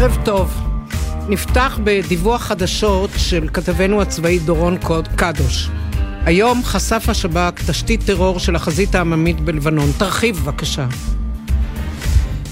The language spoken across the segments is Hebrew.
ערב טוב. נפתח בדיווח חדשות של כתבנו הצבאי דורון קדוש. היום חשף השב"כ תשתית טרור של החזית העממית בלבנון. תרחיב בבקשה.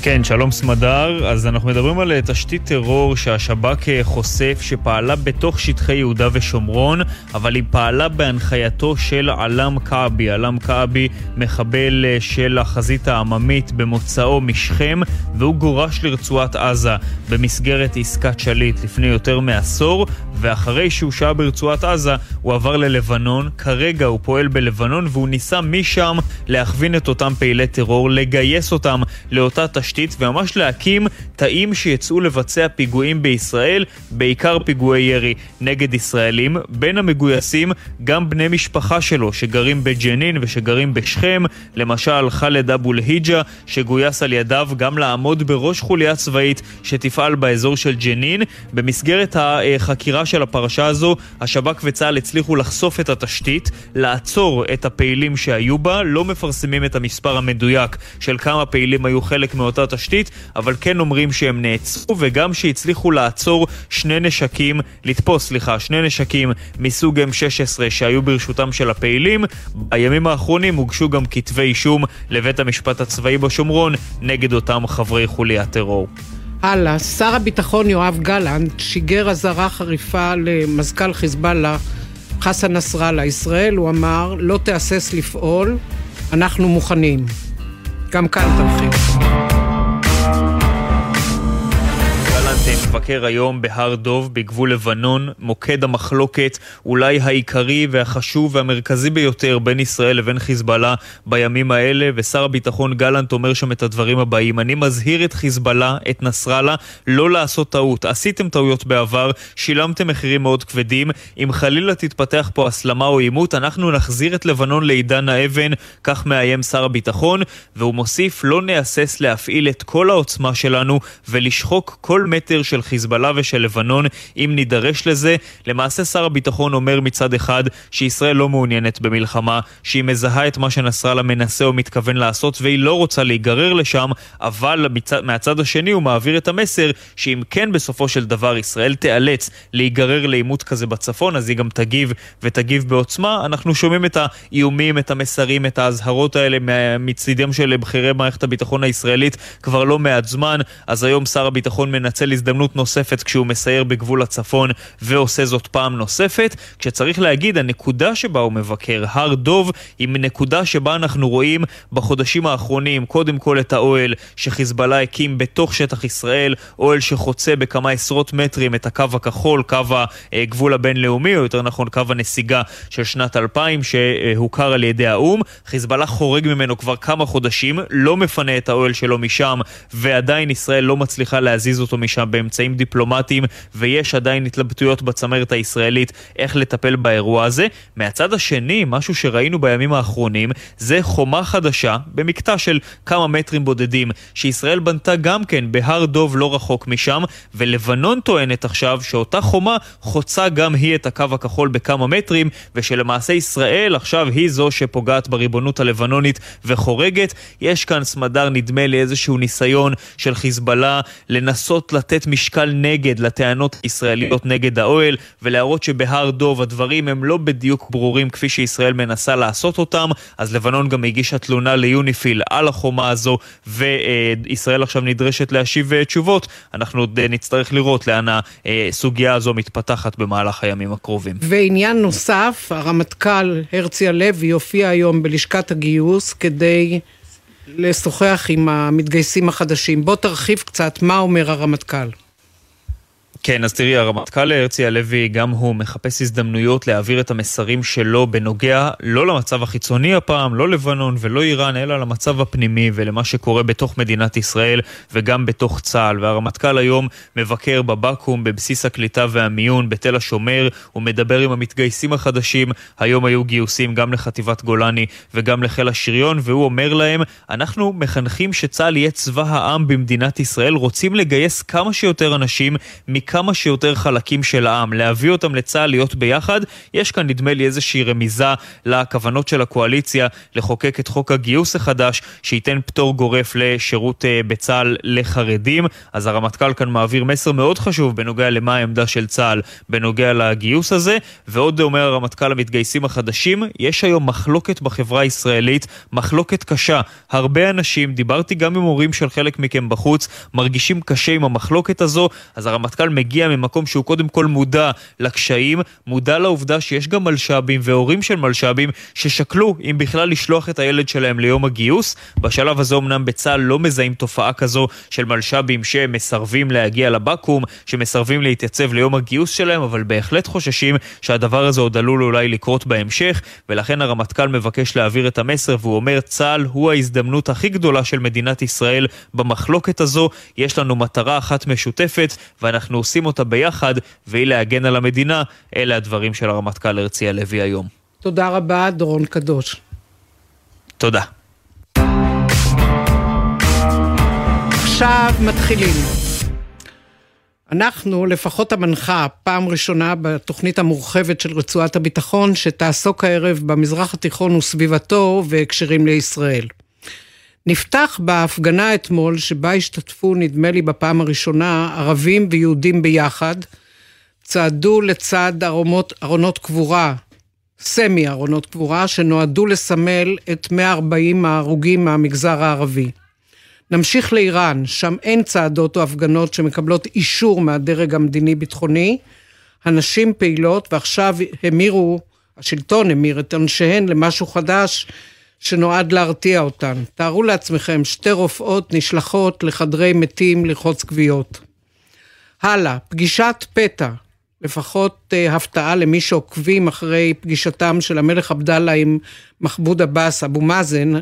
כן, שלום סמדר. אז אנחנו מדברים על אה, תשתית טרור שהשב"כ אה, חושף שפעלה בתוך שטחי יהודה ושומרון, אבל היא פעלה בהנחייתו של עלם כעבי. עלם כעבי, מחבל אה, של החזית העממית במוצאו משכם, והוא גורש לרצועת עזה במסגרת עסקת שליט לפני יותר מעשור, ואחרי שהוא שהה ברצועת עזה, הוא עבר ללבנון. כרגע הוא פועל בלבנון, והוא ניסה משם להכווין את אותם פעילי טרור, לגייס אותם לאותה תשתית. וממש להקים תאים שיצאו לבצע פיגועים בישראל, בעיקר פיגועי ירי נגד ישראלים. בין המגויסים גם בני משפחה שלו שגרים בג'נין ושגרים בשכם, למשל חאלד אבו אל-היג'ה שגויס על ידיו גם לעמוד בראש חוליה צבאית שתפעל באזור של ג'נין. במסגרת החקירה של הפרשה הזו, השב"כ וצה"ל הצליחו לחשוף את התשתית, לעצור את הפעילים שהיו בה, לא מפרסמים את המספר המדויק של כמה פעילים היו חלק מאותה התשתית, אבל כן אומרים שהם נעצרו וגם שהצליחו לעצור שני נשקים, לתפוס, סליחה, שני נשקים מסוג M16 שהיו ברשותם של הפעילים. בימים האחרונים הוגשו גם כתבי אישום לבית המשפט הצבאי בשומרון נגד אותם חברי חוליית טרור. הלאה, שר הביטחון יואב גלנט שיגר אזהרה חריפה למזכ"ל חיזבאללה חסן נסראללה. ישראל, הוא אמר, לא תהסס לפעול, אנחנו מוכנים. גם כאן תרחיב. מבקר היום בהר דוב בגבול לבנון, מוקד המחלוקת אולי העיקרי והחשוב והמרכזי ביותר בין ישראל לבין חיזבאללה בימים האלה, ושר הביטחון גלנט אומר שם את הדברים הבאים: אני מזהיר את חיזבאללה, את נסראללה, לא לעשות טעות. עשיתם טעויות בעבר, שילמתם מחירים מאוד כבדים. אם חלילה תתפתח פה הסלמה או עימות, אנחנו נחזיר את לבנון לעידן האבן, כך מאיים שר הביטחון, והוא מוסיף: לא נהסס להפעיל את כל העוצמה שלנו ולשחוק כל מטר של חיזבאללה ושל לבנון אם נידרש לזה. למעשה שר הביטחון אומר מצד אחד שישראל לא מעוניינת במלחמה, שהיא מזהה את מה שנסראללה מנסה או מתכוון לעשות והיא לא רוצה להיגרר לשם, אבל מצד, מהצד השני הוא מעביר את המסר שאם כן בסופו של דבר ישראל תיאלץ להיגרר לעימות כזה בצפון, אז היא גם תגיב ותגיב בעוצמה. אנחנו שומעים את האיומים, את המסרים, את האזהרות האלה מצידם של בכירי מערכת הביטחון הישראלית כבר לא מעט זמן, אז היום שר הביטחון מנצל הזדמנות נוספת כשהוא מסייר בגבול הצפון ועושה זאת פעם נוספת, כשצריך להגיד, הנקודה שבה הוא מבקר, הר דוב, היא נקודה שבה אנחנו רואים בחודשים האחרונים, קודם כל את האוהל שחיזבאללה הקים בתוך שטח ישראל, אוהל שחוצה בכמה עשרות מטרים את הקו הכחול, קו הגבול הבינלאומי, או יותר נכון קו הנסיגה של שנת 2000 שהוכר על ידי האו"ם. חיזבאללה חורג ממנו כבר כמה חודשים, לא מפנה את האוהל שלו משם, ועדיין ישראל לא מצליחה להזיז אותו משם באמצעים דיפלומטיים, ויש עדיין התלבטויות בצמרת הישראלית איך לטפל באירוע הזה. מהצד השני, משהו שראינו בימים האחרונים, זה חומה חדשה במקטע של כמה מטרים בודדים, שישראל בנתה גם כן בהר דוב לא רחוק משם, ולבנון טוענת עכשיו שאותה חומה חוצה גם היא את הקו הכחול בכמה מטרים, ושלמעשה ישראל עכשיו היא זו שפוגעת בריבונות הלבנונית וחורגת. יש כאן סמדר, נדמה לי, איזשהו ניסיון של חיזבאללה לנסות לתת משקל נגד לטענות הישראליות נגד האוהל, ולהראות שבהר דוב הדברים הם לא בדיוק ברורים כפי שישראל מנסה לעשות אותם, אז לבנון גם הגישה תלונה ליוניפיל על החומה הזו, וישראל עכשיו נדרשת להשיב אה, תשובות. אנחנו עוד אה, נצטרך לראות לאן הסוגיה הזו מתפתחת במהלך הימים הקרובים. ועניין נוסף, הרמטכ"ל הרצי הלוי הופיע היום בלשכת הגיוס כדי... לשוחח עם המתגייסים החדשים. בוא תרחיב קצת מה אומר הרמטכ"ל. כן, אז תראי, הרמטכ"ל הרצי הלוי, גם הוא מחפש הזדמנויות להעביר את המסרים שלו בנוגע לא למצב החיצוני הפעם, לא לבנון ולא איראן, אלא למצב הפנימי ולמה שקורה בתוך מדינת ישראל וגם בתוך צה"ל. והרמטכ"ל היום מבקר בבקו"ם, בבסיס הקליטה והמיון בתל השומר, הוא מדבר עם המתגייסים החדשים, היום היו גיוסים גם לחטיבת גולני וגם לחיל השריון, והוא אומר להם, אנחנו מחנכים שצה"ל יהיה צבא העם במדינת ישראל, רוצים לגייס כמה שיותר אנשים מכ... כמה שיותר חלקים של העם, להביא אותם לצה"ל, להיות ביחד. יש כאן נדמה לי איזושהי רמיזה לכוונות של הקואליציה לחוקק את חוק הגיוס החדש, שייתן פטור גורף לשירות אה, בצה"ל לחרדים. אז הרמטכ"ל כאן מעביר מסר מאוד חשוב בנוגע למה העמדה של צה"ל בנוגע לגיוס הזה, ועוד אומר הרמטכ"ל למתגייסים החדשים, יש היום מחלוקת בחברה הישראלית, מחלוקת קשה. הרבה אנשים, דיברתי גם עם הורים של חלק מכם בחוץ, מרגישים קשה עם המחלוקת הזו, אז הרמטכ"ל מגיע ממקום שהוא קודם כל מודע לקשיים, מודע לעובדה שיש גם מלש"בים והורים של מלש"בים ששקלו אם בכלל לשלוח את הילד שלהם ליום הגיוס. בשלב הזה אמנם בצה"ל לא מזהים תופעה כזו של מלש"בים שמסרבים להגיע לבקו"ם, שמסרבים להתייצב ליום הגיוס שלהם, אבל בהחלט חוששים שהדבר הזה עוד עלול אולי לקרות בהמשך, ולכן הרמטכ"ל מבקש להעביר את המסר והוא אומר צה"ל הוא ההזדמנות הכי גדולה של מדינת ישראל במחלוקת הזו. יש לנו מטרה אחת משותפת ואנחנו עושים אותה ביחד, והיא להגן על המדינה. אלה הדברים של הרמטכ"ל הרצי הלוי היום. תודה רבה, דורון קדוש. תודה. עכשיו מתחילים. אנחנו, לפחות המנחה, פעם ראשונה בתוכנית המורחבת של רצועת הביטחון, שתעסוק הערב במזרח התיכון וסביבתו והקשרים לישראל. נפתח בהפגנה אתמול, שבה השתתפו, נדמה לי בפעם הראשונה, ערבים ויהודים ביחד, צעדו לצד ארונות, ארונות קבורה, סמי ארונות קבורה, שנועדו לסמל את 140 ההרוגים מהמגזר הערבי. נמשיך לאיראן, שם אין צעדות או הפגנות שמקבלות אישור מהדרג המדיני-ביטחוני. הנשים פעילות, ועכשיו המירו, השלטון המיר את אנשיהן למשהו חדש שנועד להרתיע אותן. תארו לעצמכם, שתי רופאות נשלחות לחדרי מתים לרחוץ כוויות. הלאה, פגישת פתע, לפחות אה, הפתעה למי שעוקבים אחרי פגישתם של המלך עבדאללה עם מחמוד עבאס, אבו מאזן,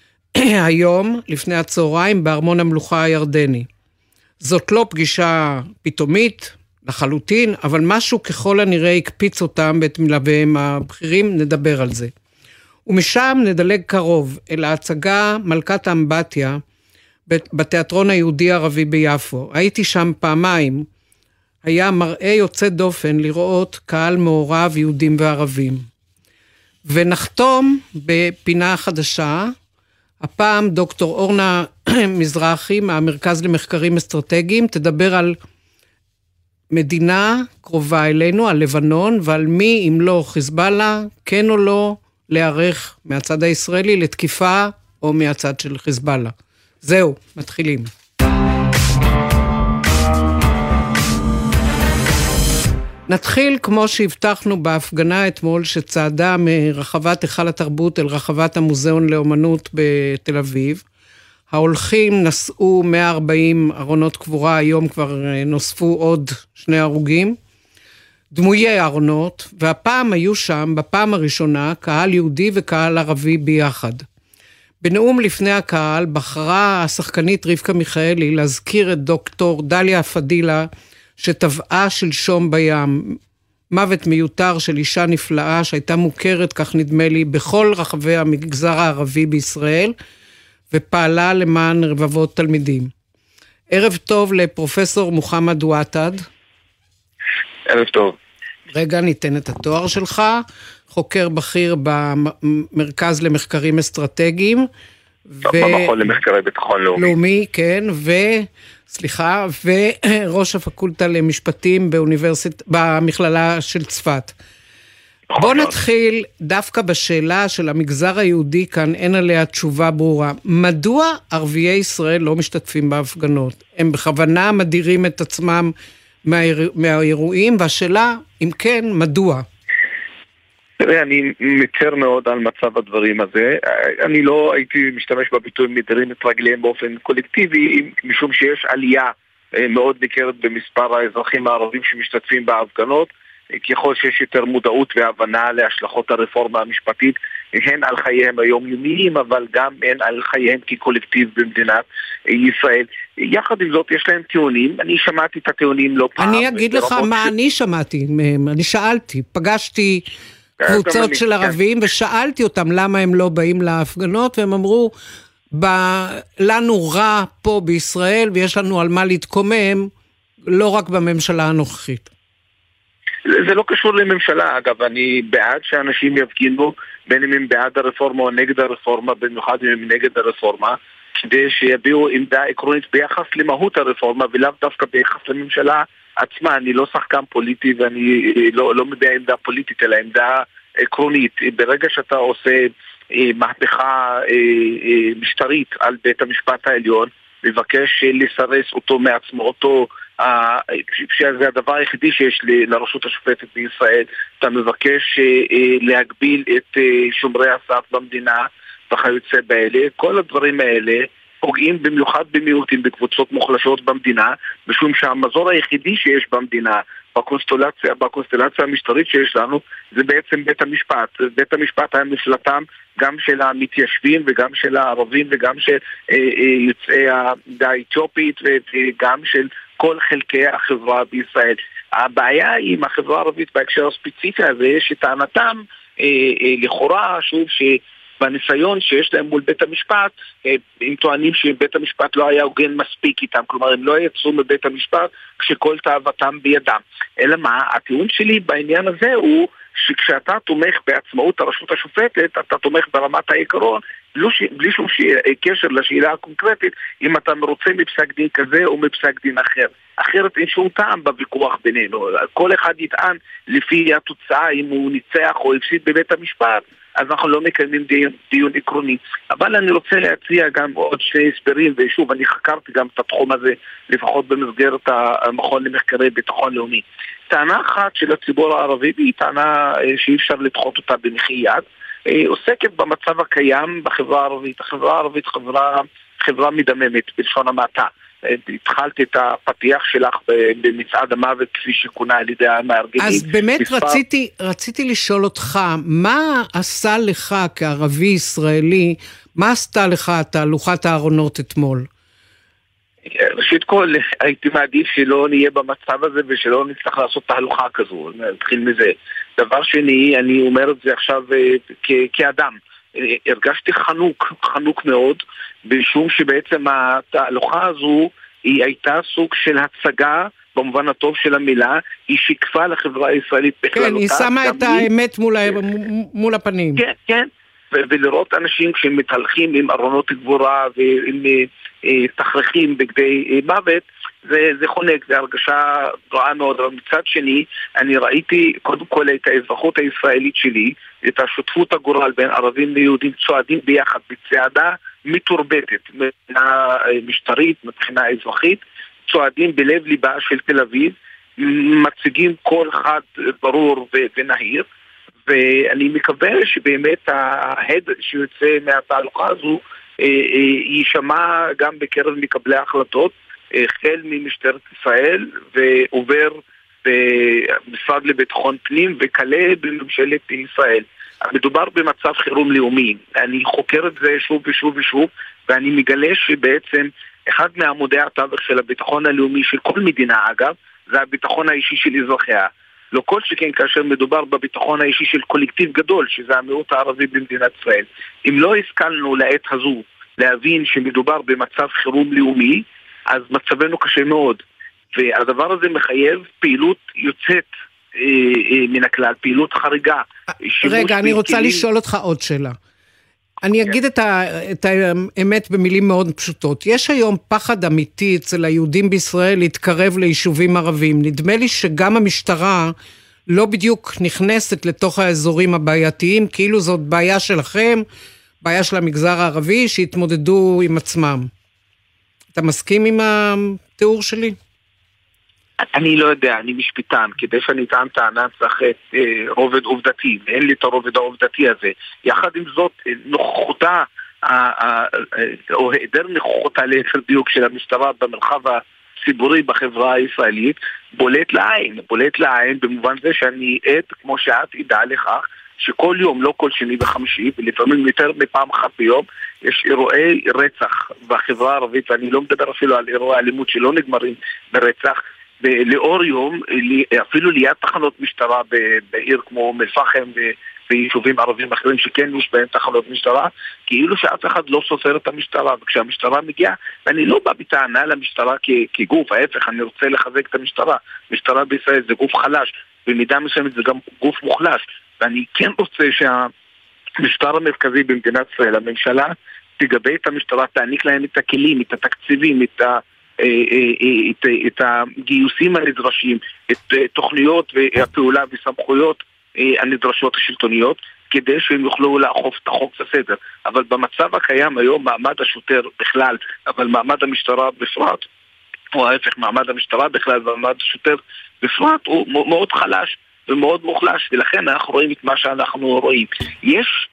היום, לפני הצהריים, בארמון המלוכה הירדני. זאת לא פגישה פתאומית, לחלוטין, אבל משהו ככל הנראה הקפיץ אותם ואת מלוויהם הבכירים, נדבר על זה. ומשם נדלג קרוב אל ההצגה מלכת האמבטיה בתיאטרון היהודי-ערבי ביפו. הייתי שם פעמיים. היה מראה יוצא דופן לראות קהל מעורב יהודים וערבים. ונחתום בפינה חדשה, הפעם דוקטור אורנה מזרחי מהמרכז למחקרים אסטרטגיים תדבר על מדינה קרובה אלינו, על לבנון, ועל מי, אם לא חיזבאללה, כן או לא, להיערך מהצד הישראלי לתקיפה או מהצד של חיזבאללה. זהו, מתחילים. נתחיל כמו שהבטחנו בהפגנה אתמול שצעדה מרחבת היכל התרבות אל רחבת המוזיאון לאומנות בתל אביב. ההולכים נשאו 140 ארונות קבורה, היום כבר נוספו עוד שני הרוגים. דמויי ארונות, והפעם היו שם, בפעם הראשונה, קהל יהודי וקהל ערבי ביחד. בנאום לפני הקהל בחרה השחקנית רבקה מיכאלי להזכיר את דוקטור דליה פדילה, שטבעה שלשום בים. מוות מיותר של אישה נפלאה שהייתה מוכרת, כך נדמה לי, בכל רחבי המגזר הערבי בישראל, ופעלה למען רבבות תלמידים. ערב טוב לפרופסור מוחמד וואטד. ערב טוב. רגע, ניתן את התואר שלך. חוקר בכיר במרכז למחקרים אסטרטגיים. במכון למחקרי ביטחון לאומי. לאומי, כן, ו... סליחה, וראש הפקולטה למשפטים באוניברסיט... במכללה של צפת. נכון בוא נתחיל דווקא בשאלה של המגזר היהודי כאן, אין עליה תשובה ברורה. מדוע ערביי ישראל לא משתתפים בהפגנות? הם בכוונה מדירים את עצמם מהאיר... מהאירועים, והשאלה, אם כן, מדוע? תראה, אני מצר מאוד על מצב הדברים הזה. אני לא הייתי משתמש בביטוי מדירים את רגליהם באופן קולקטיבי, משום שיש עלייה אה, מאוד ניכרת במספר האזרחים הערבים שמשתתפים בהפגנות. ככל שיש יותר מודעות והבנה להשלכות הרפורמה המשפטית, הן על חייהם היומיומיים, אבל גם הן על חייהם כקולקטיב במדינת ישראל. יחד עם זאת, יש להם טיעונים, אני שמעתי את הטיעונים לא פעם. אני אגיד לך מה ש... אני שמעתי אני שאלתי, פגשתי קבוצות של כן. ערבים, ושאלתי אותם למה הם לא באים להפגנות, והם אמרו, ב... לנו רע פה בישראל, ויש לנו על מה להתקומם, לא רק בממשלה הנוכחית. זה לא קשור לממשלה, אגב, אני בעד שאנשים יפגינו, בין אם הם בעד הרפורמה או נגד הרפורמה, במיוחד אם הם נגד הרפורמה, כדי שיביעו עמדה עקרונית ביחס למהות הרפורמה ולאו דווקא ביחס לממשלה עצמה. אני לא שחקן פוליטי ואני לא, לא מביע עמדה פוליטית, אלא עמדה עקרונית. ברגע שאתה עושה אה, מהפכה אה, אה, משטרית על בית המשפט העליון, מבקש לסרס אותו מעצמו, אותו שזה הדבר היחידי שיש לרשות השופטת בישראל, אתה מבקש להגביל את שומרי הסף במדינה וכיוצא באלה, כל הדברים האלה פוגעים במיוחד במיעוטים, בקבוצות מוחלשות במדינה, משום שהמזור היחידי שיש במדינה בקונסטלציה, בקונסטלציה המשטרית שיש לנו זה בעצם בית המשפט. בית המשפט היה מפלטם גם של המתיישבים וגם של הערבים וגם של אה, אה, יוצאי העדה האתיופית וגם של כל חלקי החברה בישראל. הבעיה עם החברה הערבית בהקשר הספציפי הזה, שטענתם אה, אה, לכאורה, שוב, ש... בניסיון שיש להם מול בית המשפט, אה, הם טוענים שבית המשפט לא היה הוגן מספיק איתם, כלומר הם לא יצאו מבית המשפט כשכל תאוותם בידם. אלא מה, הטיעון שלי בעניין הזה הוא שכשאתה תומך בעצמאות הרשות השופטת, אתה תומך ברמת העיקרון, לא. בלי שום ש... קשר לשאלה הקונקרטית, אם אתה מרוצה מפסק דין כזה או מפסק דין אחר. אחרת אין שום טעם בוויכוח בינינו. כל אחד יטען לפי התוצאה אם הוא ניצח או הפסיד בבית המשפט, אז אנחנו לא מקיימים דיון, דיון עקרוני. אבל אני רוצה להציע גם עוד שני הסברים, ושוב, אני חקרתי גם את התחום הזה, לפחות במסגרת המכון למחקרי ביטחון לאומי. טענה אחת של הציבור הערבי, והיא טענה אה, שאי אפשר לדחות אותה במחי יד, אה, עוסקת במצב הקיים בחברה הערבית. החברה הערבית חברה, חברה מדממת, בלשון המעטה. התחלת את הפתיח שלך במצעד המוות כפי שכונה על ידי המארגנים. אז באמת מספר... רציתי, רציתי לשאול אותך, מה עשה לך כערבי ישראלי, מה עשתה לך תהלוכת הארונות אתמול? ראשית כל, הייתי מעדיף שלא נהיה במצב הזה ושלא נצטרך לעשות תהלוכה כזו, נתחיל מזה. דבר שני, אני אומר את זה עכשיו uh, כאדם. הרגשתי חנוק, חנוק מאוד, משום שבעצם התהלוכה הזו היא הייתה סוג של הצגה במובן הטוב של המילה, היא שיקפה לחברה הישראלית בכללותה. כן, היא שמה את האמת מול, כן. מול הפנים. כן, כן. ולראות אנשים כשהם מתהלכים עם ארונות גבורה ועם אה, תכרכים בגדי אה, מוות, זה, זה חונק, זה הרגשה רעה מאוד, אבל מצד שני, אני ראיתי קודם כל את האזרחות הישראלית שלי, את השותפות הגורל בין ערבים ליהודים צועדים ביחד בצעדה מתורבתת, מבחינה משטרית, מבחינה אזרחית, צועדים בלב ליבה של תל אביב, מציגים קול חד ברור ונהיר, ואני מקווה שבאמת ההד שיוצא מהתהלוכה הזו אה, אה, יישמע גם בקרב מקבלי ההחלטות, החל ממשטרת ישראל ועובר במשרד לביטחון פנים וכלה בממשלת ישראל. מדובר במצב חירום לאומי. אני חוקר את זה שוב ושוב ושוב, ואני מגלה שבעצם אחד מעמודי התווך של הביטחון הלאומי של כל מדינה אגב, זה הביטחון האישי של אזרחיה. לא כל שכן כאשר מדובר בביטחון האישי של קולקטיב גדול, שזה המיעוט הערבי במדינת ישראל. אם לא השכלנו לעת הזו להבין שמדובר במצב חירום לאומי, אז מצבנו קשה מאוד. והדבר הזה מחייב פעילות יוצאת אה, אה, מן הכלל, פעילות חריגה. רגע, אני רוצה. לשאול אותך עוד שאלה. אני אגיד את, ה, את האמת במילים מאוד פשוטות. יש היום פחד אמיתי אצל היהודים בישראל להתקרב ליישובים ערבים. נדמה לי שגם המשטרה לא בדיוק נכנסת לתוך האזורים הבעייתיים, כאילו זאת בעיה שלכם, בעיה של המגזר הערבי, שהתמודדו עם עצמם. אתה מסכים עם התיאור שלי? אני לא יודע, אני משפטן, כדי שאני אטען טענה צריך אה, רובד עובדתי, ואין לי את הרובד העובדתי הזה. יחד עם זאת, אה, נוכחותה, אה, או היעדר נוכחותה ליתר דיוק של המשטרה במרחב הציבורי בחברה הישראלית, בולט לעין. בולט לעין במובן זה שאני עד, כמו שאת עדה לכך, שכל יום, לא כל שני וחמישי, ולפעמים יותר מפעם אחת ביום, יש אירועי רצח בחברה הערבית, ואני לא מדבר אפילו על אירועי אלימות שלא נגמרים ברצח, לאור יום, אפילו ליד תחנות משטרה בעיר כמו אום אל-פחם ויישובים ערבים אחרים שכן יש בהם תחנות משטרה, כאילו שאף אחד לא סופר את המשטרה, וכשהמשטרה מגיעה, ואני לא בא בטענה למשטרה כגוף, ההפך, אני רוצה לחזק את המשטרה. משטרה בישראל זה גוף חלש, במידה מסוימת זה גם גוף מוחלש, ואני כן רוצה שהמשטר המרכזי במדינת ישראל, הממשלה, תגבה את המשטרה, תעניק להם את הכלים, את התקציבים, את ה... אה, אה, אה, את, את הגיוסים הנדרשים, את תוכניות הפעולה וסמכויות הנדרשות השלטוניות כדי שהם יוכלו לאכוף את החוק בסדר. אבל במצב הקיים היום מעמד השוטר בכלל, אבל מעמד המשטרה בפרט, או ההפך, מעמד המשטרה בכלל ומעמד השוטר בפרט הוא מאוד חלש ומאוד מוחלש, ולכן אנחנו רואים את מה שאנחנו רואים. יש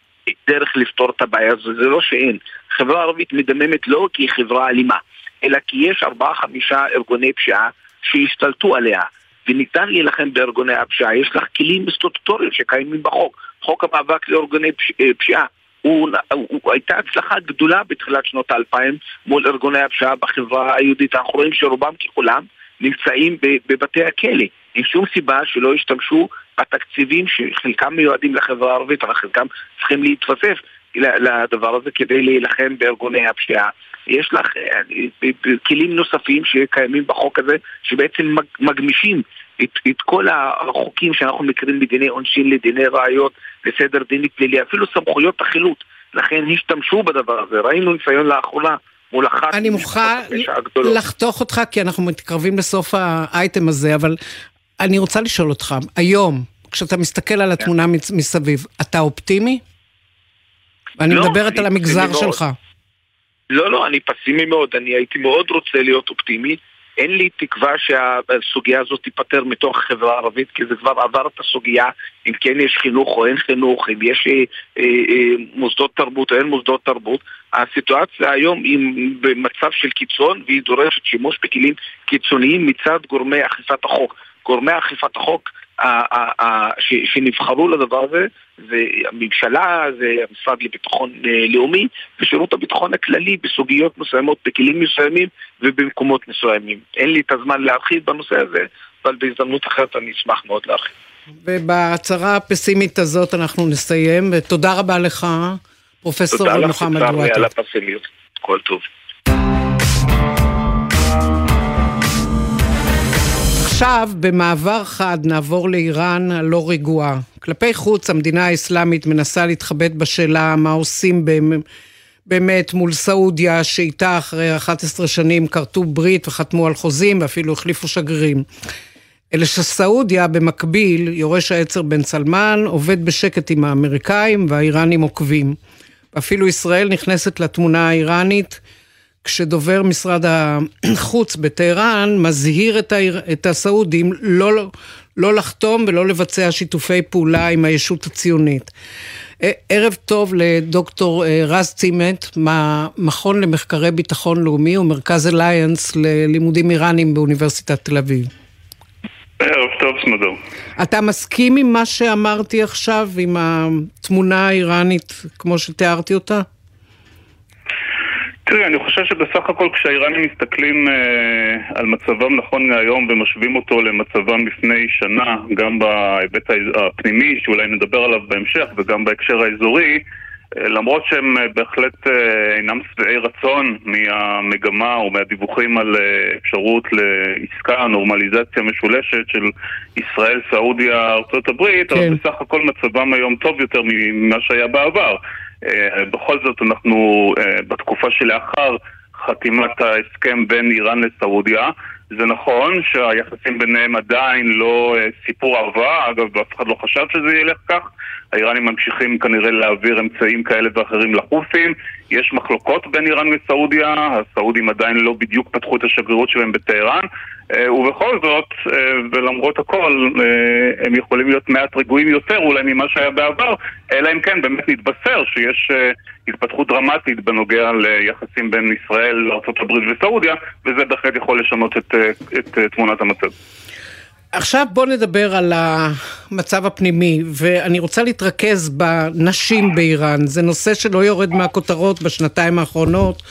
דרך לפתור את הבעיה הזו, זה לא שאין. חברה ערבית מדממת לא כי היא חברה אלימה, אלא כי יש ארבעה-חמישה ארגוני פשיעה שהשתלטו עליה, וניתן להילחם בארגוני הפשיעה. יש לך כלים סטטוטוריים שקיימים בחוק. חוק המאבק לארגוני. אה, פשיעה. הוא, הוא הייתה הצלחה גדולה בתחילת שנות האלפיים מול ארגוני הפשיעה בחברה היהודית. אנחנו רואים שרובם ככולם נמצאים בבתי הכלא. אין שום סיבה שלא ישתמשו בתקציבים שחלקם מיועדים לחברה הערבית, אבל חלקם צריכים להתווסף לדבר הזה כדי להילחם בארגוני הפשיעה. יש לך אה, כלים נוספים שקיימים בחוק הזה, שבעצם מגמישים את, את כל החוקים שאנחנו מכירים בדיני עונשין לדיני ראיות, לסדר דיני פלילי, אפילו סמכויות החילוט. לכן השתמשו בדבר הזה. ראינו ניסיון לאחרונה מול אחת... אני מוכרחה לחתוך אותך, כי אנחנו מתקרבים לסוף האייטם הזה, אבל אני רוצה לשאול אותך, היום, כשאתה מסתכל על התמונה כן. מסביב, אתה אופטימי? ואני לא, מדברת על המגזר שלך. לא, לא, אני פסימי מאוד, אני הייתי מאוד רוצה להיות אופטימי. אין לי תקווה שהסוגיה הזאת תיפתר מתוך החברה הערבית, כי זה כבר עבר את הסוגיה, אם כן יש חינוך או אין חינוך, אם יש אה, אה, אה, מוסדות תרבות או אין מוסדות תרבות. הסיטואציה היום היא במצב של קיצון, והיא דורשת שימוש בכלים קיצוניים מצד גורמי אכיפת החוק. גורמי אכיפת החוק שנבחרו לדבר הזה זה הממשלה, זה המשרד לביטחון אה, לאומי ושירות הביטחון הכללי בסוגיות מסוימות, בכלים מסוימים ובמקומות מסוימים. אין לי את הזמן להרחיב בנושא הזה, אבל בהזדמנות אחרת אני אשמח מאוד להרחיב. ובהצהרה הפסימית הזאת אנחנו נסיים, ותודה רבה לך, פרופסור מוחמד וואטי. תודה לך, על הפסימיות. כל טוב. עכשיו, במעבר חד, נעבור לאיראן הלא רגועה. כלפי חוץ, המדינה האסלאמית מנסה להתחבט בשאלה מה עושים באמת מול סעודיה, שאיתה אחרי 11 שנים כרתו ברית וחתמו על חוזים ואפילו החליפו שגרירים. אלא שסעודיה, במקביל, יורש העצר בן סלמן, עובד בשקט עם האמריקאים והאיראנים עוקבים. אפילו ישראל נכנסת לתמונה האיראנית. כשדובר משרד החוץ בטהרן מזהיר את, העיר, את הסעודים לא, לא לחתום ולא לבצע שיתופי פעולה עם הישות הציונית. ערב טוב לדוקטור רז צימת, מהמכון למחקרי ביטחון לאומי ומרכז אליינס ללימודים איראנים באוניברסיטת תל אביב. ערב טוב, סמדור. אתה מסכים עם מה שאמרתי עכשיו, עם התמונה האיראנית כמו שתיארתי אותה? תראי, אני חושב שבסך הכל כשהאיראנים מסתכלים אה, על מצבם נכון להיום ומשווים אותו למצבם לפני שנה, גם בהיבט הפנימי, שאולי נדבר עליו בהמשך, וגם בהקשר האזורי, אה, למרות שהם אה, בהחלט אה, אינם שבעי רצון מהמגמה או מהדיווחים על אה, אפשרות לעסקה, נורמליזציה משולשת של ישראל, סעודיה, ארה"ב, כן. אבל בסך הכל מצבם היום טוב יותר ממה שהיה בעבר. אה, בכל זאת אנחנו אה, בתקופה שלאחר חתימת ההסכם בין איראן לסעודיה זה נכון שהיחסים ביניהם עדיין לא אה, סיפור אהבה, אגב אף אחד לא חשב שזה ילך כך האיראנים ממשיכים כנראה להעביר אמצעים כאלה ואחרים לחות'ים יש מחלוקות בין איראן וסעודיה, הסעודים עדיין לא בדיוק פתחו את השגרירות שלהם בטהרן אה, ובכל זאת, אה, ולמרות הכל, אה, הם יכולים להיות מעט רגועים יותר אולי ממה שהיה בעבר, אלא אם כן באמת נתבשר שיש התפתחות דרמטית בנוגע ליחסים בין ישראל לארה"ב וסעודיה, וזה בהחלט יכול לשנות את, את תמונת המצב. עכשיו בוא נדבר על המצב הפנימי, ואני רוצה להתרכז בנשים באיראן. זה נושא שלא יורד מהכותרות בשנתיים האחרונות.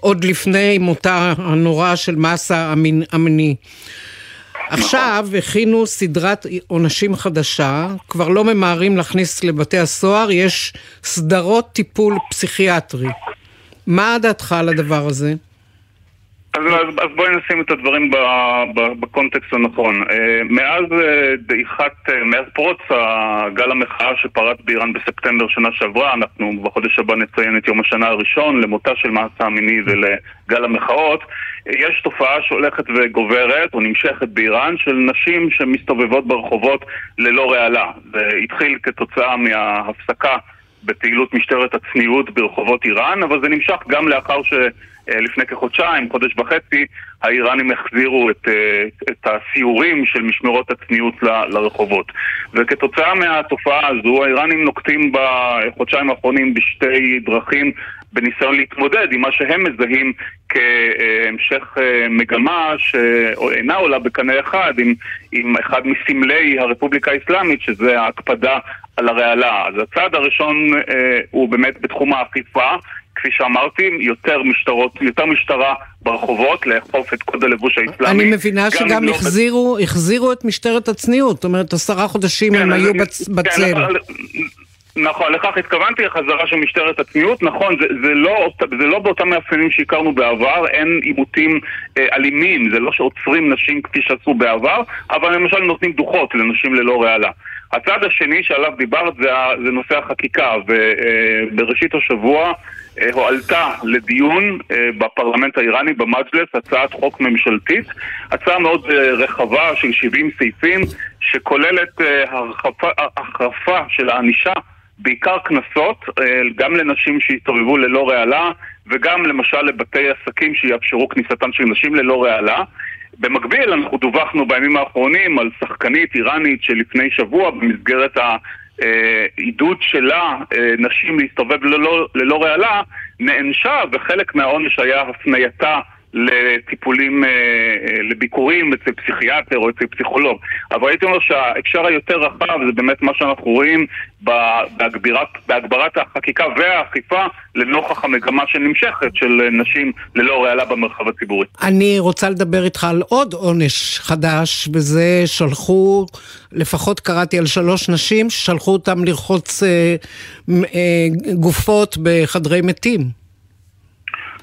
עוד לפני מותה הנורא של מסה אמיני. עכשיו הכינו סדרת עונשים חדשה, כבר לא ממהרים להכניס לבתי הסוהר, יש סדרות טיפול פסיכיאטרי. מה דעתך על הדבר הזה? אז, אז, אז בואי נשים את הדברים ב, ב, בקונטקסט הנכון. אה, מאז אה, דעיכת, אה, מאז פרוץ גל המחאה שפרץ באיראן בספטמבר שנה שעברה, אנחנו בחודש הבא נציין את יום השנה הראשון למותה של מעשה המיני ולגל המחאות, יש תופעה שהולכת וגוברת או נמשכת באיראן של נשים שמסתובבות ברחובות ללא רעלה. זה התחיל כתוצאה מההפסקה בפעילות משטרת הצניעות ברחובות איראן, אבל זה נמשך גם לאחר שלפני כחודשיים, חודש וחצי, האיראנים החזירו את, אה, את הסיורים של משמרות הצניעות ל, לרחובות. וכתוצאה מהתופעה הזו, האיראנים נוקטים בחודשיים האחרונים בשתי דרכים בניסיון להתמודד עם מה שהם מזהים כהמשך אה, מגמה שאינה עולה בקנה אחד עם, עם אחד מסמלי הרפובליקה האסלאמית, שזה ההקפדה על הרעלה. אז הצעד הראשון אה, הוא באמת בתחום האכיפה. כפי שאמרתי, יותר משטרות, יותר משטרה ברחובות, לאכוף את קוד הלבוש האסלאמי. אני מבינה שגם לא החזירו, בת... החזירו את משטרת הצניעות, זאת אומרת, עשרה חודשים כן, הם היו בצ... כן, בצל. נכון, לכך התכוונתי, החזרה של משטרת הצניעות, נכון, זה, זה, לא, זה לא באותם מאפיינים שהכרנו בעבר, אין עימותים אה, אלימים, זה לא שעוצרים נשים כפי שעשו בעבר, אבל למשל נותנים דוחות לנשים ללא רעלה. הצד השני שעליו דיברת זה, זה נושא החקיקה, ובראשית השבוע אה, הועלתה לדיון אה, בפרלמנט האיראני, במג'לס, הצעת חוק ממשלתית, הצעה מאוד אה, רחבה של 70 סעיפים, שכוללת החרפה של הענישה בעיקר קנסות, גם לנשים שהסתובבו ללא רעלה וגם למשל לבתי עסקים שיאפשרו כניסתן של נשים ללא רעלה. במקביל, אנחנו דווחנו בימים האחרונים על שחקנית איראנית שלפני שבוע במסגרת העידוד שלה אה, נשים להסתובב ללא, ללא רעלה נענשה וחלק מהעונש היה הפנייתה לטיפולים, אה, אה, לביקורים אצל פסיכיאטר או אצל פסיכולוג. אבל הייתי אומר שההקשר היותר רחב זה באמת מה שאנחנו רואים בהגברת, בהגברת החקיקה והאכיפה לנוכח המגמה שנמשכת של נשים ללא רעלה במרחב הציבורי. אני רוצה לדבר איתך על עוד עונש חדש, וזה שלחו, לפחות קראתי על שלוש נשים, ששלחו אותם לרחוץ אה, אה, גופות בחדרי מתים.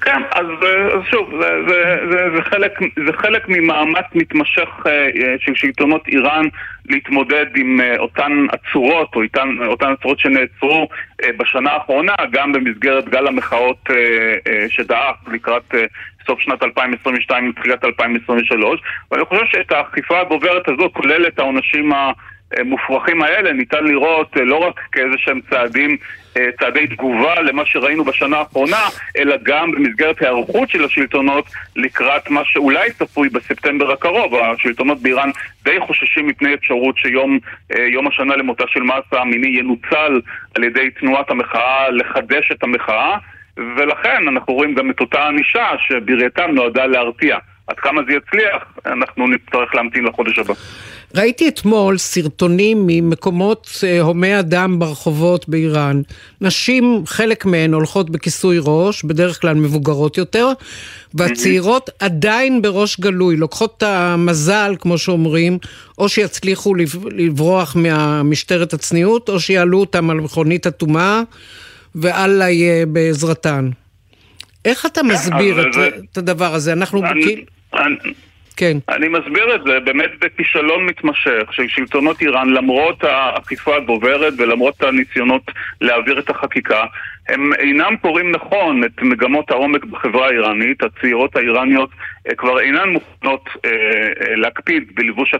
כן, אז, אז שוב, זה, זה, זה, זה, חלק, זה חלק ממאמץ מתמשך אה, של שלטונות איראן להתמודד עם אה, אותן עצורות, או איתן, אותן עצורות שנעצרו אה, בשנה האחרונה, גם במסגרת גל המחאות שדעך לקראת סוף שנת 2022 ותחילת 2023, ואני חושב שאת האכיפה הגוברת הזאת, כולל את העונשים ה... המופרכים האלה ניתן לראות לא רק כאיזה שהם צעדים אה, צעדי תגובה למה שראינו בשנה האחרונה, אלא גם במסגרת היערכות של השלטונות לקראת מה שאולי צפוי בספטמבר הקרוב. השלטונות באיראן די חוששים מפני אפשרות שיום אה, השנה למותה של מסה המיני ינוצל על ידי תנועת המחאה לחדש את המחאה, ולכן אנחנו רואים גם את אותה ענישה שבראייתם נועדה להרתיע. עד כמה זה יצליח, אנחנו נצטרך להמתין לחודש הבא. ראיתי אתמול סרטונים ממקומות אה, הומי אדם ברחובות באיראן. נשים, חלק מהן הולכות בכיסוי ראש, בדרך כלל מבוגרות יותר, והצעירות עדיין בראש גלוי, לוקחות את המזל, כמו שאומרים, או שיצליחו לברוח מהמשטרת הצניעות, או שיעלו אותם על מכונית אטומה, ואללה יהיה בעזרתן. איך אתה מסביר את, זה... את הדבר הזה? אנחנו כאילו... כן. אני מסביר את זה באמת בכישלון מתמשך של שלטונות איראן למרות האכיפה הגוברת ולמרות הניסיונות להעביר את החקיקה הם אינם קוראים נכון את מגמות העומק בחברה האיראנית, הצעירות האיראניות אה, כבר אינן מוכנות אה, אה, להקפיד בלבוש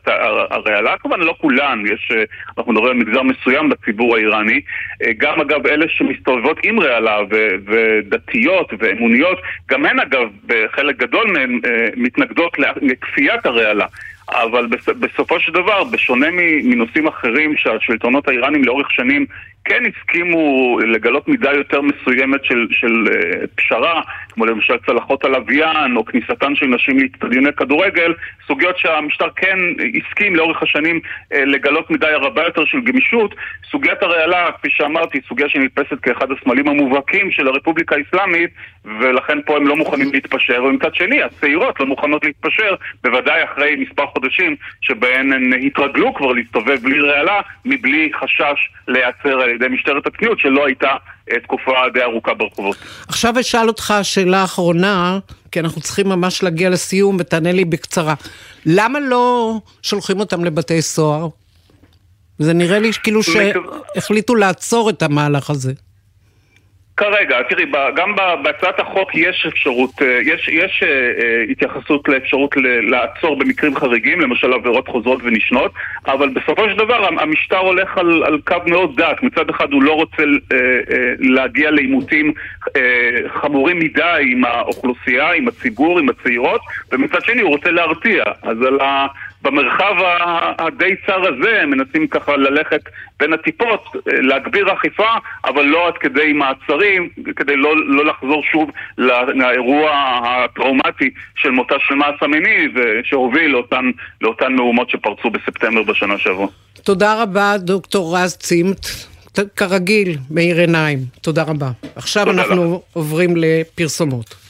הרעלה, כמובן לא כולן, יש, אה, אנחנו מדברים על מגזר מסוים בציבור האיראני, אה, גם אגב אלה שמסתובבות עם רעלה ו, ודתיות ואמוניות, גם הן אגב בחלק גדול מהן אה, מתנגדות לכפיית הרעלה. אבל בסופו של דבר, בשונה מנושאים אחרים שהשלטונות האיראנים לאורך שנים כן הסכימו לגלות מידה יותר מסוימת של, של uh, פשרה, כמו למשל צלחות הלוויין, או כניסתן של נשים לאצטדיוני כדורגל, סוגיות שהמשטר כן הסכים לאורך השנים uh, לגלות מידה רבה יותר של גמישות. סוגיית הרעלה, כפי שאמרתי, סוגיה שנתפסת כאחד הסמלים המובהקים של הרפובליקה האסלאמית, ולכן פה הם לא מוכנים להתפשר, ומצד שני, הצעירות לא מוכנות להתפשר, בוודאי אחרי מספר חודשים שבהן הן התרגלו כבר להסתובב בלי רעלה, מבלי חשש להיעצר על ידי משטרת הצניעות, שלא הייתה אה, תקופה די ארוכה ברחובות. עכשיו אשאל אותך שאלה אחרונה, כי אנחנו צריכים ממש להגיע לסיום, ותענה לי בקצרה. למה לא שולחים אותם לבתי סוהר? זה נראה לי כאילו שהחליטו לעצור את המהלך הזה. כרגע, תראי, גם בהצעת החוק יש אפשרות, אה, יש, יש אה, אה, התייחסות לאפשרות לעצור במקרים חריגים, למשל עבירות חוזרות ונשנות, אבל בסופו של דבר המשטר הולך על, על קו מאוד דק. מצד אחד הוא לא רוצה להגיע לעימותים חמורים מדי עם האוכלוסייה, עם הציבור, עם הצעירות, ומצד שני הוא רוצה להרתיע. אז על ה... במרחב הדי צר הזה הם מנסים ככה ללכת בין הטיפות, אה, להגביר אכיפה, אבל לא עד כדי מעצרים, כדי לא, לא לחזור שוב לאירוע הטראומטי של מותה של מעש המיני, שהוביל לאותן, לאותן מהומות שפרצו בספטמבר בשנה שעברה. תודה רבה, דוקטור רז צימת. כרגיל, מאיר עיניים. תודה רבה. עכשיו אנחנו לך. עוברים לפרסומות.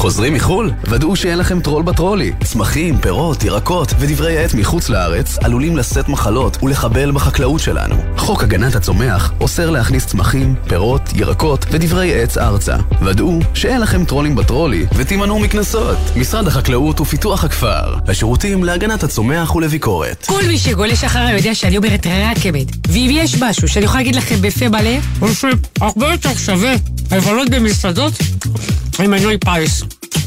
חוזרים מחו"ל? ודאו שאין לכם טרול בטרולי. צמחים, פירות, ירקות ודברי עט מחוץ לארץ עלולים לשאת מחלות ולחבל בחקלאות שלנו. חוק הגנת הצומח אוסר להכניס צמחים, פירות, ירקות ודברי עץ ארצה. ודאו שאין לכם טרולים בטרולי ותימנעו מקנסות. משרד החקלאות ופיתוח הכפר. השירותים להגנת הצומח ולביקורת. כל מי שגולש אחריי יודע שאני אומרת רק אמת. ואם יש משהו שאני יכולה להגיד לכם בפה מלא, הוא שהרבה יותר שווה לבלות במסעדות עם מנוי פיס.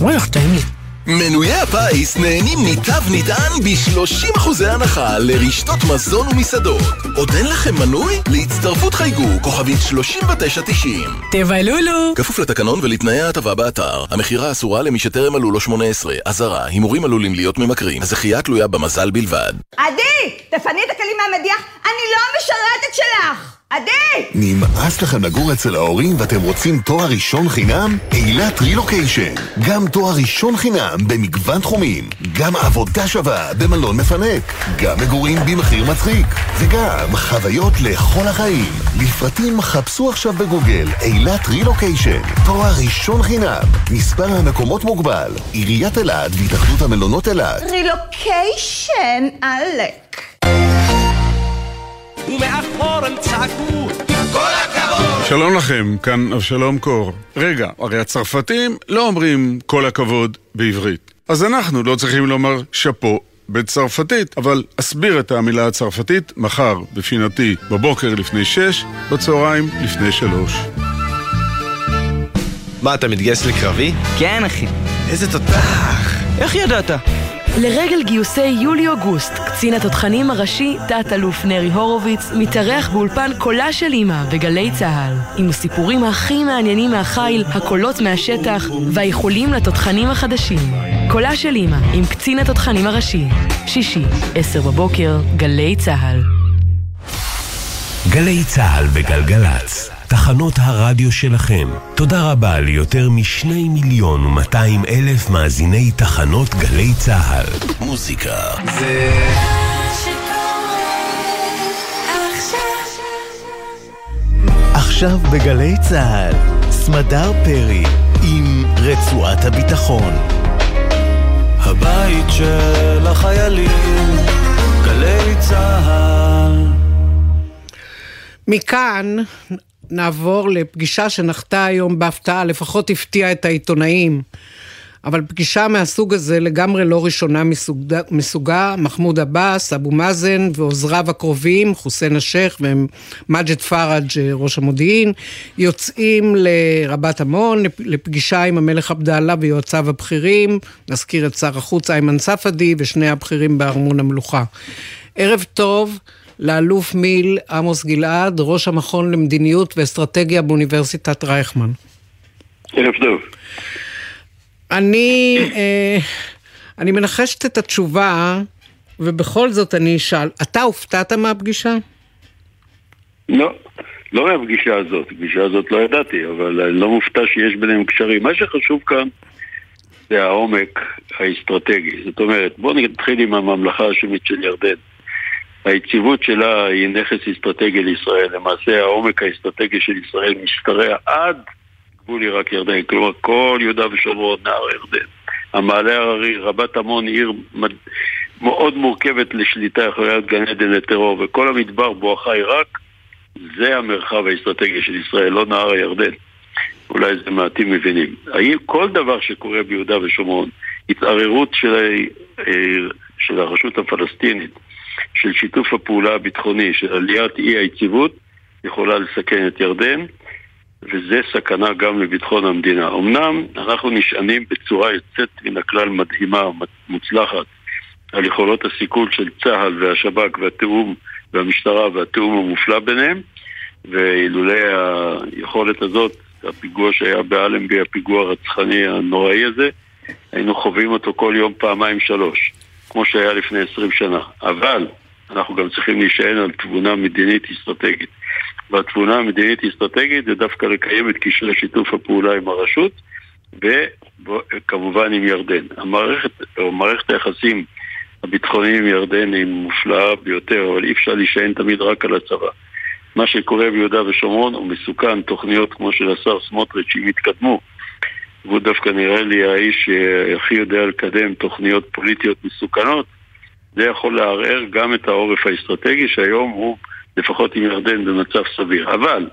איך טעים לי. מנויי הפיס נהנים מתו נטען ב-30% הנחה לרשתות מזון ומסעדות. עוד אין לכם מנוי? להצטרפות חייגו כוכבית 3990. תבלולו! כפוף לתקנון ולתנאי ההטבה באתר. המכירה אסורה למי שטרם מלאו לו 18. אזהרה, הימורים עלולים להיות ממכרים. הזכייה תלויה במזל בלבד. עדי! תפני את הכלים מהמדיח, אני לא המשרתת שלך! עדי! נמאס לכם לגור אצל ההורים ואתם רוצים תואר ראשון חינם? אילת רילוקיישן. גם תואר ראשון חינם במגוון תחומים. גם עבודה שווה במלון מפנק. גם מגורים במחיר מצחיק. וגם חוויות לכל החיים. לפרטים חפשו עכשיו בגוגל אילת רילוקיישן. תואר ראשון חינם. מספר המקומות מוגבל. עיריית אילת והתאחדות המלונות אילת. רילוקיישן עלק. ומאחור הם צעקו כל הכבוד! שלום לכם, כאן אבשלום קור. רגע, הרי הצרפתים לא אומרים כל הכבוד בעברית. אז אנחנו לא צריכים לומר שאפו בצרפתית, אבל אסביר את המילה הצרפתית מחר בפינתי בבוקר לפני שש, בצהריים לפני שלוש. מה, אתה מתגייס לקרבי? כן, אחי. איזה תותח! איך ידעת? לרגל גיוסי יולי-אוגוסט, קצין התותחנים הראשי, תת-אלוף נרי הורוביץ, מתארח באולפן קולה של אמא בגלי צה"ל, עם הסיפורים הכי מעניינים מהחיל, הקולות מהשטח, והאיחולים לתותחנים החדשים. קולה של אמא, עם קצין התותחנים הראשי. שישי, עשר בבוקר, גלי צה"ל. גלי צה"ל וגלגלצ. תחנות הרדיו שלכם. תודה רבה ליותר משני מיליון ומאתיים אלף מאזיני תחנות גלי צה"ל. מוזיקה זה... עכשיו בגלי צה"ל, סמדר פרי עם רצועת הביטחון. הבית של החיילים, גלי צה"ל. מכאן נעבור לפגישה שנחתה היום בהפתעה, לפחות הפתיעה את העיתונאים. אבל פגישה מהסוג הזה לגמרי לא ראשונה מסוגה, מסוגה מחמוד עבאס, אבו מאזן ועוזריו הקרובים, חוסיין א-שייח ומג'ד פראג' ראש המודיעין, יוצאים לרבת עמון לפגישה עם המלך עבדאללה ויועציו הבכירים, נזכיר את שר החוץ איימן ספדי ושני הבכירים בארמון המלוכה. ערב טוב. לאלוף מיל עמוס גלעד, ראש המכון למדיניות ואסטרטגיה באוניברסיטת רייכמן. ערב טוב. אני, אה, אני מנחשת את התשובה, ובכל זאת אני אשאל, אתה הופתעת מהפגישה? לא, לא מהפגישה הזאת, הפגישה הזאת לא ידעתי, אבל אני לא מופתע שיש ביניהם קשרים. מה שחשוב כאן זה העומק האסטרטגי. זאת אומרת, בואו נתחיל עם הממלכה השמית של ירדן. היציבות שלה היא נכס אסטרטגי לישראל. למעשה העומק האסטרטגי של ישראל משתרע עד גבול עיראק ירדן, כלומר כל יהודה ושומרון, נהר ירדן. המעלה הררי, רבת עמון, עיר. מאוד מורכבת לשליטה, להיות גן עדן לטרור, וכל המדבר בואכה עיראק, זה המרחב האסטרטגי של ישראל, לא נהר הירדן. אולי זה מעטים מבינים. האם כל דבר שקורה ביהודה ושומרון, התערערות של, של הרשות הפלסטינית, של שיתוף הפעולה הביטחוני, של עליית אי היציבות, יכולה לסכן את ירדן, וזה סכנה גם לביטחון המדינה. אמנם אנחנו נשענים בצורה יוצאת מן הכלל מדהימה, מוצלחת, על יכולות הסיכול של צה"ל והשב"כ והתיאום והמשטרה והתיאום המופלא ביניהם, ואילולא היכולת הזאת, הפיגוע שהיה באלנבי, הפיגוע הרצחני הנוראי הזה, היינו חווים אותו כל יום פעמיים שלוש, כמו שהיה לפני עשרים שנה. אבל אנחנו גם צריכים להישען על תבונה מדינית אסטרטגית. והתבונה המדינית אסטרטגית זה דווקא לקיים את קשרי שיתוף הפעולה עם הרשות וכמובן עם ירדן. המערכת, או מערכת היחסים הביטחוניים עם ירדן היא מופלאה ביותר, אבל אי אפשר להישען תמיד רק על הצבא. מה שקורה ביהודה ושומרון הוא מסוכן, תוכניות כמו של השר סמוטריץ', אם יתקדמו, והוא דווקא נראה לי האיש שהכי יודע לקדם תוכניות פוליטיות מסוכנות, זה יכול לערער גם את העורף האסטרטגי שהיום הוא לפחות עם ירדן במצב סביר. אבל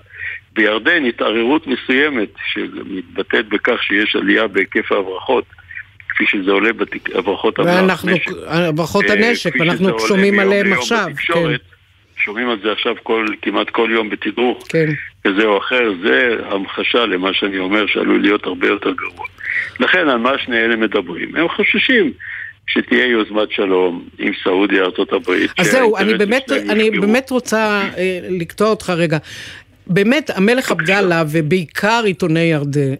בירדן התערערות מסוימת שמתבטאת בכך שיש עלייה בהיקף ההברחות כפי שזה עולה בהברחות הנשק. הברחות אה, הנשק, ואנחנו שומעים עליהם עכשיו. כן. שומעים על זה עכשיו כל, כמעט כל יום בתדרוך כן. כזה או אחר, זה המחשה למה שאני אומר שעלול להיות הרבה יותר גרוע. לכן על מה שני אלה מדברים? הם חוששים שתהיה יוזמת שלום עם סעודיה, ארה"ב. אז זהו, אני באמת, אני באמת רוצה אה, לקטוע אותך רגע. באמת, המלך עבדאללה ובעיקר עיתוני ירדן,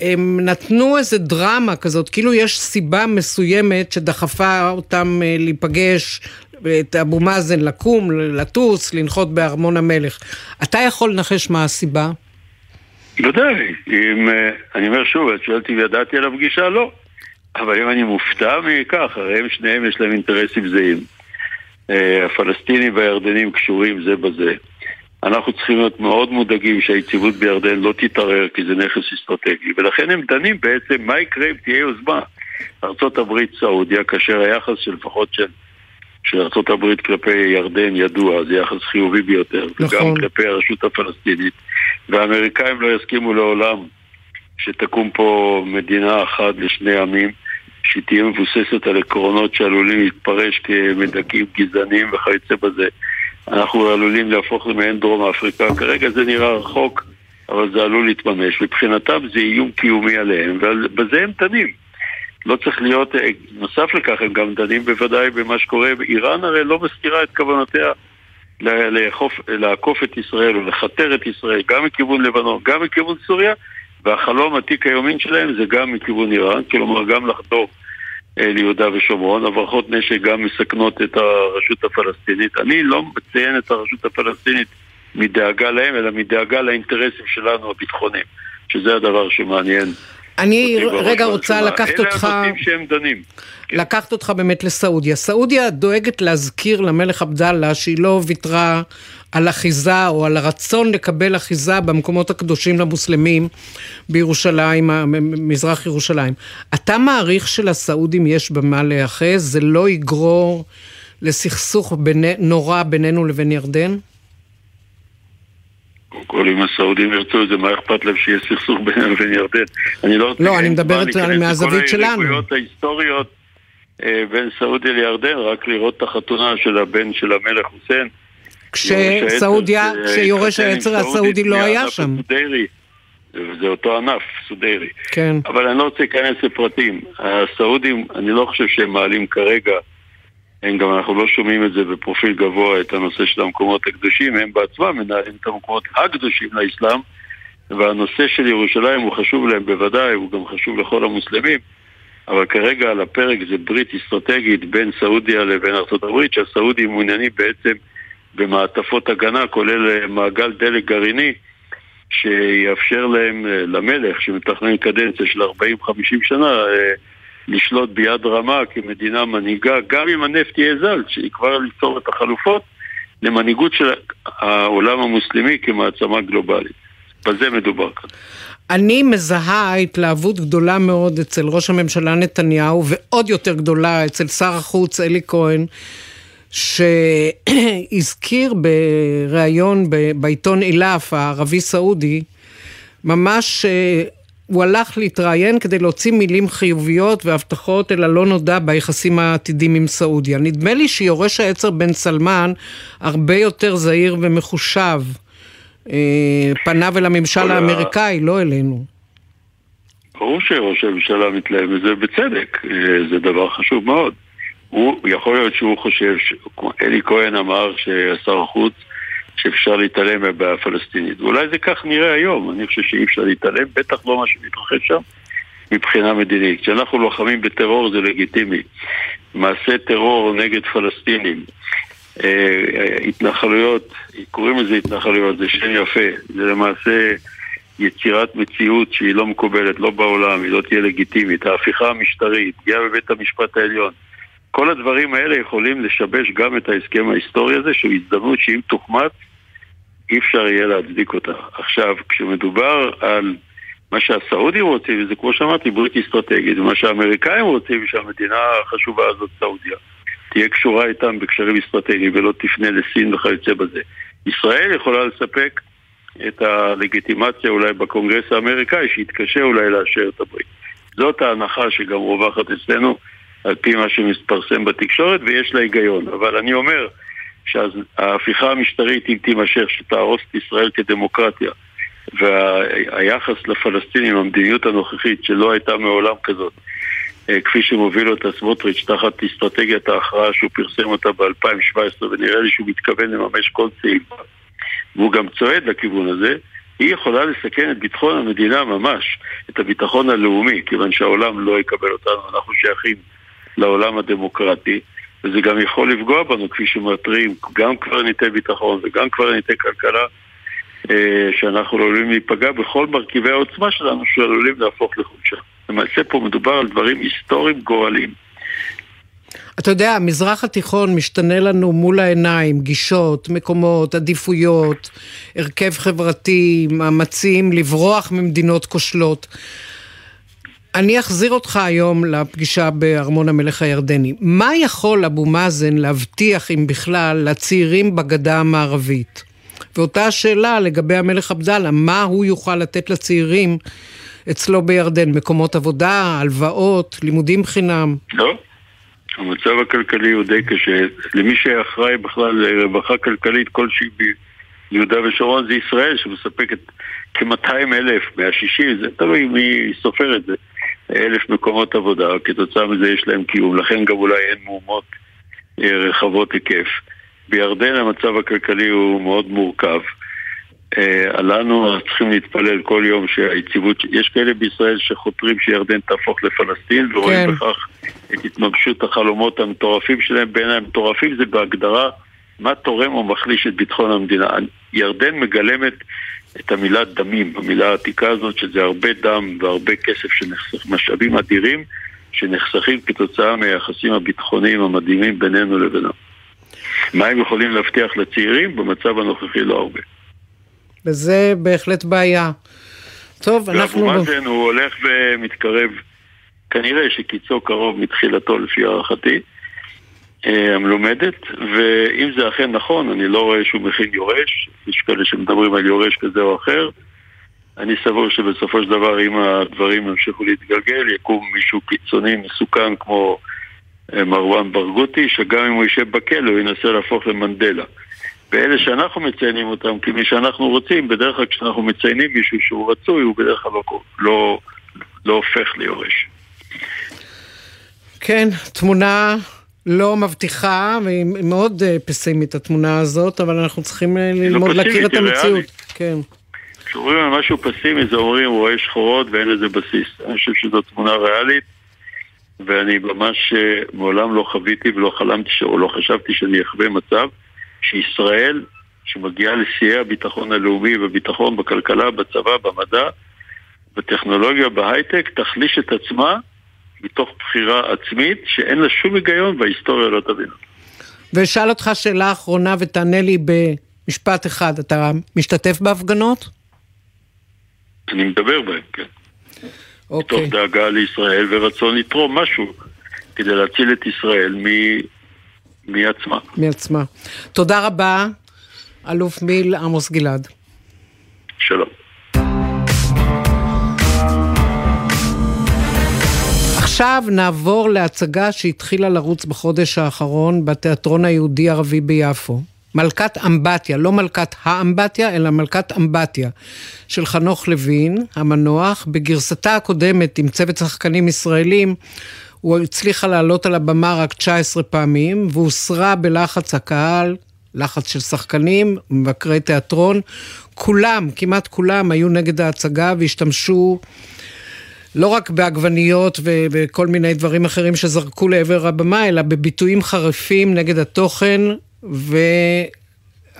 הם נתנו איזה דרמה כזאת, כאילו יש סיבה מסוימת שדחפה אותם אה, להיפגש, את אבו מאזן לקום, לטוס, לנחות בארמון המלך. אתה יכול לנחש מה הסיבה? ודאי, אם, אה, אני אומר שוב, את שואלת אם ידעתי על הפגישה? לא. אבל אם אני מופתע מכך, הרי הם שניהם יש להם אינטרסים זהים. אה, הפלסטינים והירדנים קשורים זה בזה. אנחנו צריכים להיות מאוד מודאגים שהיציבות בירדן לא תתערער כי זה נכס אסטרטגי ולכן הם דנים בעצם מה יקרה אם תהיה יוזמה ארה"ב סעודיה כאשר היחס של לפחות של, של ארה"ב כלפי ירדן ידוע זה יחס חיובי ביותר נכון. וגם כלפי הרשות הפלסטינית והאמריקאים לא יסכימו לעולם שתקום פה מדינה אחת לשני עמים שהיא תהיה מבוססת על עקרונות שעלולים להתפרש כמדכאים גזעניים וכיוצא בזה. אנחנו עלולים להפוך למעין דרום אפריקה. כרגע זה נראה רחוק, אבל זה עלול להתממש. מבחינתם זה איום קיומי עליהם, ובזה הם דנים. לא צריך להיות, אה, נוסף לכך הם גם דנים בוודאי במה שקורה. איראן הרי לא מסתירה את כוונותיה לאכוף, לעקוף את ישראל או לכתר את ישראל, גם מכיוון לבנון, גם מכיוון סוריה, והחלום עתיק היומין שלהם זה גם מכיוון איראן, כלומר גם לחדור אה, ליהודה ושומרון. הברחות נשק גם מסכנות את הרשות הפלסטינית. אני לא מציין את הרשות הפלסטינית מדאגה להם, אלא מדאגה לאינטרסים שלנו הביטחוניים, שזה הדבר שמעניין. אני רגע רוצה לקחת אותך... אלה הנושאים שהם דנים. לקחת אותך באמת לסעודיה. סעודיה דואגת להזכיר למלך עבדאללה שהיא לא ויתרה על אחיזה או על הרצון לקבל אחיזה במקומות הקדושים למוסלמים בירושלים, מזרח ירושלים. אתה מעריך שלסעודים יש במה להיאחז? זה לא יגרור לסכסוך בין, נורא בינינו לבין ירדן? קודם כל, אם הסעודים ירצו את זה, מה אכפת להם שיהיה סכסוך בינינו לבין ירדן? אני לא רוצה... לא, אני מדברת מהזווית שלנו. כל ההיסטוריות ההיסטוריות אה, בין סעודיה לירדן, רק לראות את החתונה של הבן של המלך חוסיין. כשסעודיה, כשיורש העצר הסעודי לא היה שם. זה אותו ענף, סודרי. כן. אבל אני לא רוצה להיכנס לפרטים. הסעודים, אני לא חושב שהם מעלים כרגע, הם גם, אנחנו לא שומעים את זה בפרופיל גבוה, את הנושא של המקומות הקדושים, הם בעצמם מנהלים את המקומות הקדושים לאסלאם, והנושא של ירושלים הוא חשוב להם בוודאי, הוא גם חשוב לכל המוסלמים, אבל כרגע על הפרק זה ברית אסטרטגית בין סעודיה לבין ארה"ב, שהסעודים מעוניינים בעצם במעטפות הגנה, כולל אה, מעגל דלק גרעיני, שיאפשר להם, אה, למלך, שמתכנן קדנציה של 40-50 שנה, אה, לשלוט ביד רמה כמדינה מנהיגה, גם אם הנפט יהיה זל, שהיא כבר ליצור את החלופות למנהיגות של העולם המוסלמי כמעצמה גלובלית. בזה מדובר כאן. אני מזהה התלהבות גדולה מאוד אצל ראש הממשלה נתניהו, ועוד יותר גדולה אצל שר החוץ אלי כהן, שהזכיר בריאיון בעיתון אילף, הערבי-סעודי, ממש אה, הוא הלך להתראיין כדי להוציא מילים חיוביות והבטחות אל הלא נודע ביחסים העתידים עם סעודיה. נדמה לי שיורש העצר בן סלמן הרבה יותר זהיר ומחושב. אה, פניו אל הממשל האמריקאי, לא אלינו. ברור שראש הממשלה מתלהב מזה בצדק, אה, זה דבר חשוב מאוד. הוא, יכול להיות שהוא חושב, אלי כהן אמר ששר החוץ, שאפשר להתעלם מהבעיה הפלסטינית. ואולי זה כך נראה היום, אני חושב שאי אפשר להתעלם, בטח לא מה שמתרחש שם מבחינה מדינית. כשאנחנו לוחמים בטרור זה לגיטימי. מעשה טרור נגד פלסטינים, אה, התנחלויות, קוראים לזה התנחלויות, זה שם יפה, זה למעשה יצירת מציאות שהיא לא מקובלת, לא בעולם, היא לא תהיה לגיטימית, ההפיכה המשטרית, פגיעה בבית המשפט העליון. כל הדברים האלה יכולים לשבש גם את ההסכם ההיסטורי הזה, שהוא הזדמנות שאם תוחמץ, אי אפשר יהיה להצדיק אותה. עכשיו, כשמדובר על מה שהסעודים רוצים, וזה כמו שאמרתי, ברית אסטרטגית, ומה שהאמריקאים רוצים, שהמדינה החשובה הזאת, סעודיה, תהיה קשורה איתם בקשרים אסטרטגיים ולא תפנה לסין וכיוצא בזה. ישראל יכולה לספק את הלגיטימציה אולי בקונגרס האמריקאי, שיתקשה אולי לאשר את הברית. זאת ההנחה שגם רווחת אצלנו על פי מה שמתפרסם בתקשורת, ויש לה היגיון. אבל אני אומר שההפיכה המשטרית, אם תימשך, שתהרוס את ישראל כדמוקרטיה, והיחס לפלסטינים, המדיניות הנוכחית, שלא הייתה מעולם כזאת, אה, כפי שמוביל אותה סמוטריץ' תחת אסטרטגיית ההכרעה שהוא פרסם אותה ב-2017 ונראה לי שהוא מתכוון לממש כל סעיף והוא גם צועד לכיוון הזה היא יכולה לסכן את ביטחון המדינה ממש, את הביטחון הלאומי, כיוון שהעולם לא יקבל אותנו, אנחנו שייכים לעולם הדמוקרטי, וזה גם יכול לפגוע בנו, כפי שמתריעים, גם קברניטי ביטחון וגם קברניטי כלכלה, אה, שאנחנו עלולים להיפגע בכל מרכיבי העוצמה שלנו שעלולים להפוך לחולשה. למעשה פה מדובר על דברים היסטוריים גורליים. אתה יודע, המזרח התיכון משתנה לנו מול העיניים, גישות, מקומות, עדיפויות, הרכב חברתי, מאמצים לברוח ממדינות כושלות. אני אחזיר אותך היום לפגישה בארמון המלך הירדני. מה יכול אבו מאזן להבטיח, אם בכלל, לצעירים בגדה המערבית? ואותה השאלה לגבי המלך עבדאללה, מה הוא יוכל לתת לצעירים אצלו בירדן? מקומות עבודה, הלוואות, לימודים חינם? לא. המצב הכלכלי הוא די קשה. למי שאחראי בכלל לרווחה כלכלית כלשהי ביהודה ושומרון זה ישראל, שמספקת כ-200 אלף, 160, זה תלוי מי סופר את זה, אלף מקומות עבודה, כתוצאה מזה יש להם קיום, לכן גם אולי אין מהומות אה, רחבות היקף. בירדן המצב הכלכלי הוא מאוד מורכב. אה, לנו צריכים להתפלל כל יום שהיציבות, יש כאלה בישראל שחותרים שירדן תהפוך לפלסטין ורואים כן. בכך את התממשות החלומות המטורפים שלהם, בעיניי מטורפים זה בהגדרה מה תורם או מחליש את ביטחון המדינה. ירדן מגלמת את המילה דמים, המילה העתיקה הזאת שזה הרבה דם והרבה כסף שנחסך, משאבים אדירים שנחסכים כתוצאה מהיחסים הביטחוניים המדהימים בינינו לבינם. מה הם יכולים להבטיח לצעירים? במצב הנוכחי לא הרבה. וזה בהחלט בעיה. טוב, אנחנו... ואבו מאזן הוא הולך ומתקרב, כנראה שקיצו קרוב מתחילתו לפי הערכתי, המלומדת, ואם זה אכן נכון, אני לא רואה שהוא מכין יורש, יש כאלה שמדברים על יורש כזה או אחר. אני סבור שבסופו של דבר, אם הדברים ימשיכו להתגלגל, יקום מישהו קיצוני, מסוכן כמו אה, מרואן ברגותי, שגם אם הוא יישב בכלא, הוא ינסה להפוך למנדלה. ואלה שאנחנו מציינים אותם כמי שאנחנו רוצים, בדרך כלל כשאנחנו מציינים מישהו שהוא רצוי, הוא בדרך כלל לא, לא, לא הופך ליורש. כן, תמונה לא מבטיחה, והיא מאוד אה, פסימית התמונה הזאת, אבל אנחנו צריכים אה, לא ללמוד לא להכיר את המציאות. כן. כשאומרים על משהו פסימי זה אומרים הוא רואה שחורות ואין לזה בסיס. אני חושב שזו תמונה ריאלית ואני ממש אה, מעולם לא חוויתי ולא חלמתי ש- או לא חשבתי שאני אחווה מצב שישראל, שמגיעה לשיאי הביטחון הלאומי בביטחון, בכלכלה, בצבא, במדע, בטכנולוגיה, בהייטק, תחליש את עצמה מתוך בחירה עצמית שאין לה שום היגיון וההיסטוריה לא תבין. ואשאל אותך שאלה אחרונה ותענה לי במשפט אחד. אתה משתתף בהפגנות? אני מדבר בהם, כן. אוקיי. מתוך דאגה לישראל ורצון לתרום משהו כדי להציל את ישראל מ... מעצמה. מעצמה. תודה רבה, אלוף מיל עמוס גלעד. שלום. עכשיו נעבור להצגה שהתחילה לרוץ בחודש האחרון בתיאטרון היהודי-ערבי ביפו. מלכת אמבטיה, לא מלכת האמבטיה, אלא מלכת אמבטיה, של חנוך לוין, המנוח. בגרסתה הקודמת עם צוות שחקנים ישראלים, הוא הצליחה לעלות על הבמה רק 19 פעמים, והוסרה בלחץ הקהל, לחץ של שחקנים, מבקרי תיאטרון. כולם, כמעט כולם, היו נגד ההצגה והשתמשו לא רק בעגבניות ו- וכל מיני דברים אחרים שזרקו לעבר הבמה, אלא בביטויים חריפים נגד התוכן,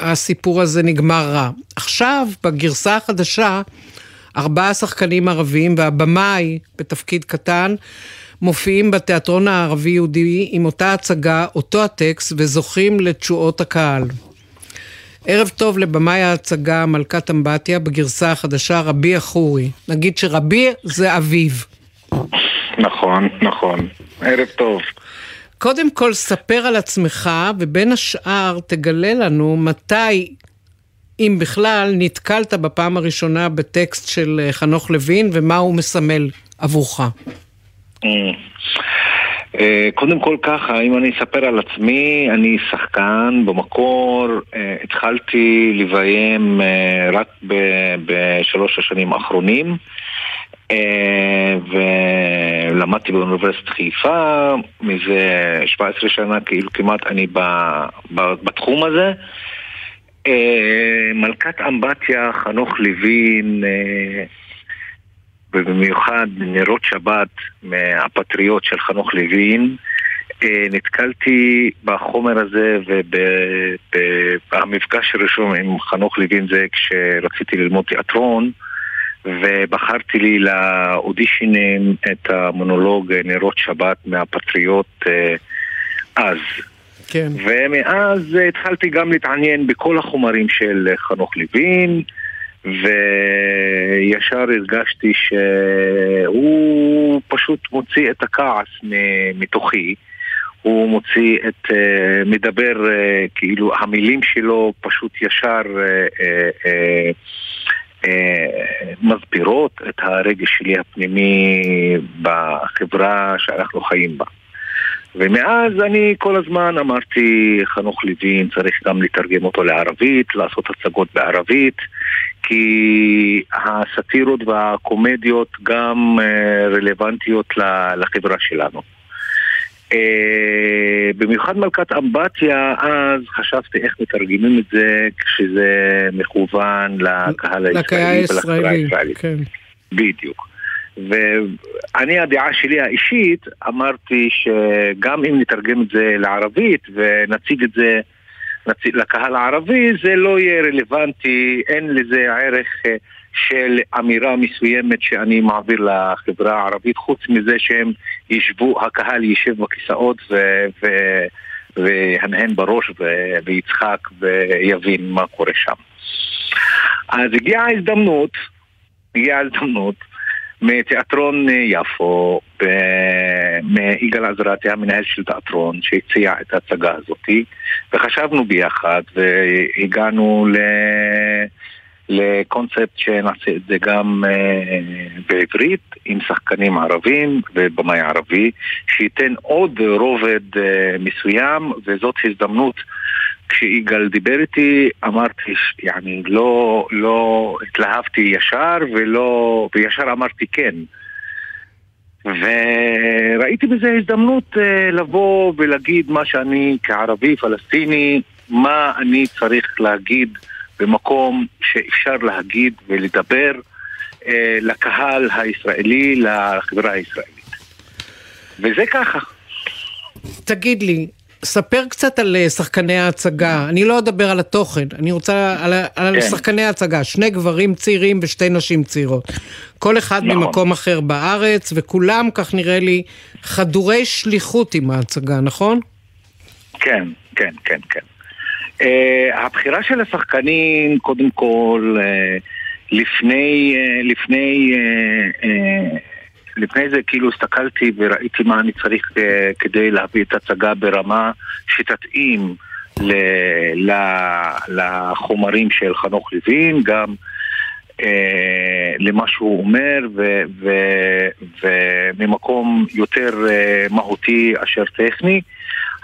והסיפור הזה נגמר רע. עכשיו, בגרסה החדשה, ארבעה שחקנים ערבים והבמאי בתפקיד קטן, מופיעים בתיאטרון הערבי-יהודי עם אותה הצגה, אותו הטקסט, וזוכים לתשואות הקהל. ערב טוב לבמאי ההצגה מלכת אמבטיה בגרסה החדשה רבי החורי. נגיד שרבי זה אביו. נכון, נכון. ערב טוב. קודם כל ספר על עצמך ובין השאר תגלה לנו מתי, אם בכלל, נתקלת בפעם הראשונה בטקסט של אה, חנוך לוין ומה הוא מסמל עבורך. אה, קודם כל ככה, אם אני אספר על עצמי, אני שחקן במקור, אה, התחלתי לביים אה, רק בשלוש השנים האחרונים אה, ולמדתי באוניברסיטת חיפה, מזה 17 שנה כאילו כמעט אני בתחום הזה. אה, מלכת אמבטיה, חנוך לוין, אה, ובמיוחד נרות שבת מהפטריוט של חנוך לוין, אה, נתקלתי בחומר הזה ובמפגש הראשון עם חנוך לוין זה כשרציתי ללמוד תיאטרון ובחרתי לי לאודישנים את המונולוג נרות שבת מהפטריוט אה, אז. כן. ומאז התחלתי גם להתעניין בכל החומרים של חנוך לוין וישר הרגשתי שהוא פשוט מוציא את הכעס מתוכי הוא מוציא את, אה, מדבר, אה, כאילו המילים שלו פשוט ישר אה, מסבירות את הרגש שלי הפנימי בחברה שאנחנו חיים בה. ומאז אני כל הזמן אמרתי, חנוך לוין צריך גם לתרגם אותו לערבית, לעשות הצגות בערבית, כי הסאטירות והקומדיות גם אה, רלוונטיות לחברה שלנו. אה, במיוחד מלכת אמבטיה, אז חשבתי איך מתרגמים את זה כשזה מכוון לקהל הישראלי ולחברה הישראלי, הישראלית. כן. בדיוק. ואני, הדעה שלי האישית, אמרתי שגם אם נתרגם את זה לערבית ונציג את זה לקהל הערבי, זה לא יהיה רלוונטי, אין לזה ערך אה, של אמירה מסוימת שאני מעביר לחברה הערבית, חוץ מזה שהם ישבו, הקהל יישב בכיסאות ו... ו והנהן בראש ו- ויצחק ויבין מה קורה שם. אז הגיעה ההזדמנות, הגיעה ההזדמנות מתיאטרון יפו, ב- מיגאל עזרתי, המנהל של תיאטרון, שהציע את ההצגה הזאתי, וחשבנו ביחד והגענו ל... לקונספט שנעשה את זה גם אה, בעברית עם שחקנים ערבים ובמאי ערבי שייתן עוד רובד אה, מסוים וזאת הזדמנות כשיגאל דיבר איתי אמרתי, יעני, לא, לא התלהבתי ישר ולא, וישר אמרתי כן וראיתי בזה הזדמנות אה, לבוא ולהגיד מה שאני כערבי פלסטיני, מה אני צריך להגיד במקום שאפשר להגיד ולדבר אה, לקהל הישראלי, לחברה הישראלית. וזה ככה. תגיד לי, ספר קצת על אה, שחקני ההצגה. אני לא אדבר על התוכן, אני רוצה על, על כן. שחקני ההצגה. שני גברים צעירים ושתי נשים צעירות. כל אחד נכון. ממקום אחר בארץ, וכולם, כך נראה לי, חדורי שליחות עם ההצגה, נכון? כן, כן, כן, כן. Uh, הבחירה של השחקנים, קודם כל, uh, לפני, uh, לפני, uh, uh, לפני זה כאילו הסתכלתי וראיתי מה אני צריך uh, כדי להביא את ההצגה ברמה שתתאים ל, ל, לחומרים של חנוך לוין, גם uh, למה שהוא אומר, וממקום יותר uh, מהותי אשר טכני.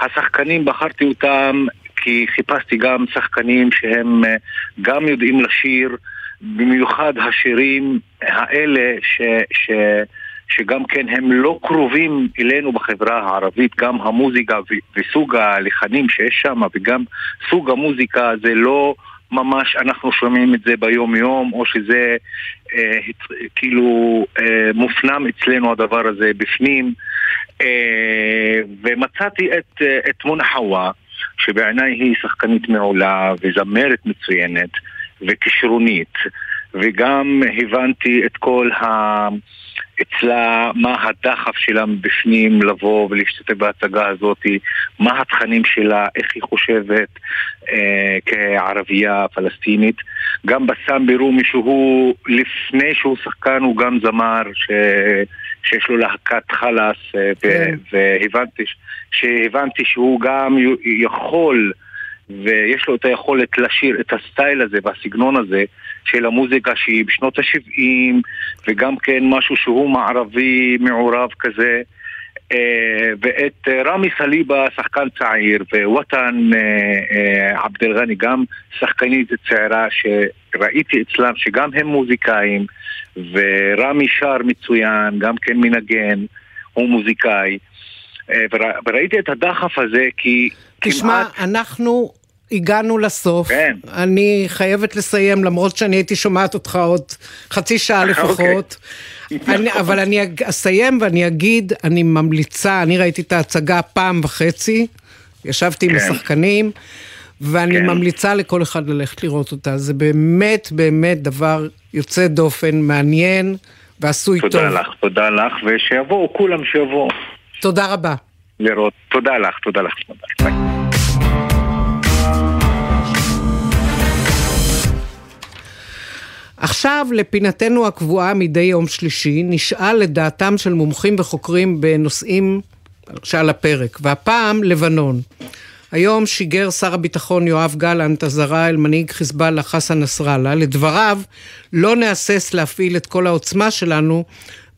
השחקנים, בחרתי אותם כי חיפשתי גם שחקנים שהם אה, גם יודעים לשיר, במיוחד השירים האלה ש, ש, שגם כן הם לא קרובים אלינו בחברה הערבית, גם המוזיקה וסוג הלחנים שיש שם וגם סוג המוזיקה זה לא ממש אנחנו שומעים את זה ביום יום או שזה אה, כאילו אה, מופנם אצלנו הדבר הזה בפנים. אה, ומצאתי את, אה, את מונה חווה שבעיניי היא שחקנית מעולה וזמרת מצוינת וכישרונית. וגם הבנתי את כל ה... אצלה מה הדחף שלה מבפנים לבוא ולהשתתף בהצגה הזאת, מה התכנים שלה, איך היא חושבת אה, כערבייה פלסטינית. גם בסאם בירומי שהוא לפני שהוא שחקן הוא גם זמר ש... שיש לו להקת חלאס אה, כן. והבנתי, ש- שהבנתי שהוא גם יכול ויש לו את היכולת לשיר את הסטייל הזה והסגנון הזה של המוזיקה שהיא בשנות ה-70 וגם כן משהו שהוא מערבי מעורב כזה אה, ואת אה, רמי סליבה, שחקן צעיר, ווואטן אה, עבד אל-גני, גם שחקנית צעירה שראיתי אצלם שגם הם מוזיקאים, ורמי שר מצוין, גם כן מנגן, הוא מוזיקאי. ורא- וראיתי את הדחף הזה כי תשמע, אנחנו הגענו לסוף. כן. אני חייבת לסיים, למרות שאני הייתי שומעת אותך עוד חצי שעה אוקיי. לפחות. אני, אבל אני אסיים ואני אגיד, אני ממליצה, אני ראיתי את ההצגה פעם וחצי, ישבתי עם כן. השחקנים, ואני כן. ממליצה לכל אחד ללכת לראות אותה. זה באמת באמת דבר יוצא דופן, מעניין ועשוי טוב. תודה לך, תודה לך, ושיבואו, כולם שיבואו תודה רבה. לראות. תודה לך, תודה לך. ביי. עכשיו לפינתנו הקבועה מדי יום שלישי, נשאל לדעתם של מומחים וחוקרים בנושאים שעל הפרק, והפעם לבנון. היום שיגר שר הביטחון יואב גלנט אזהרה אל מנהיג חיזבאללה חסן נסראללה. לדבריו, לא נהסס להפעיל את כל העוצמה שלנו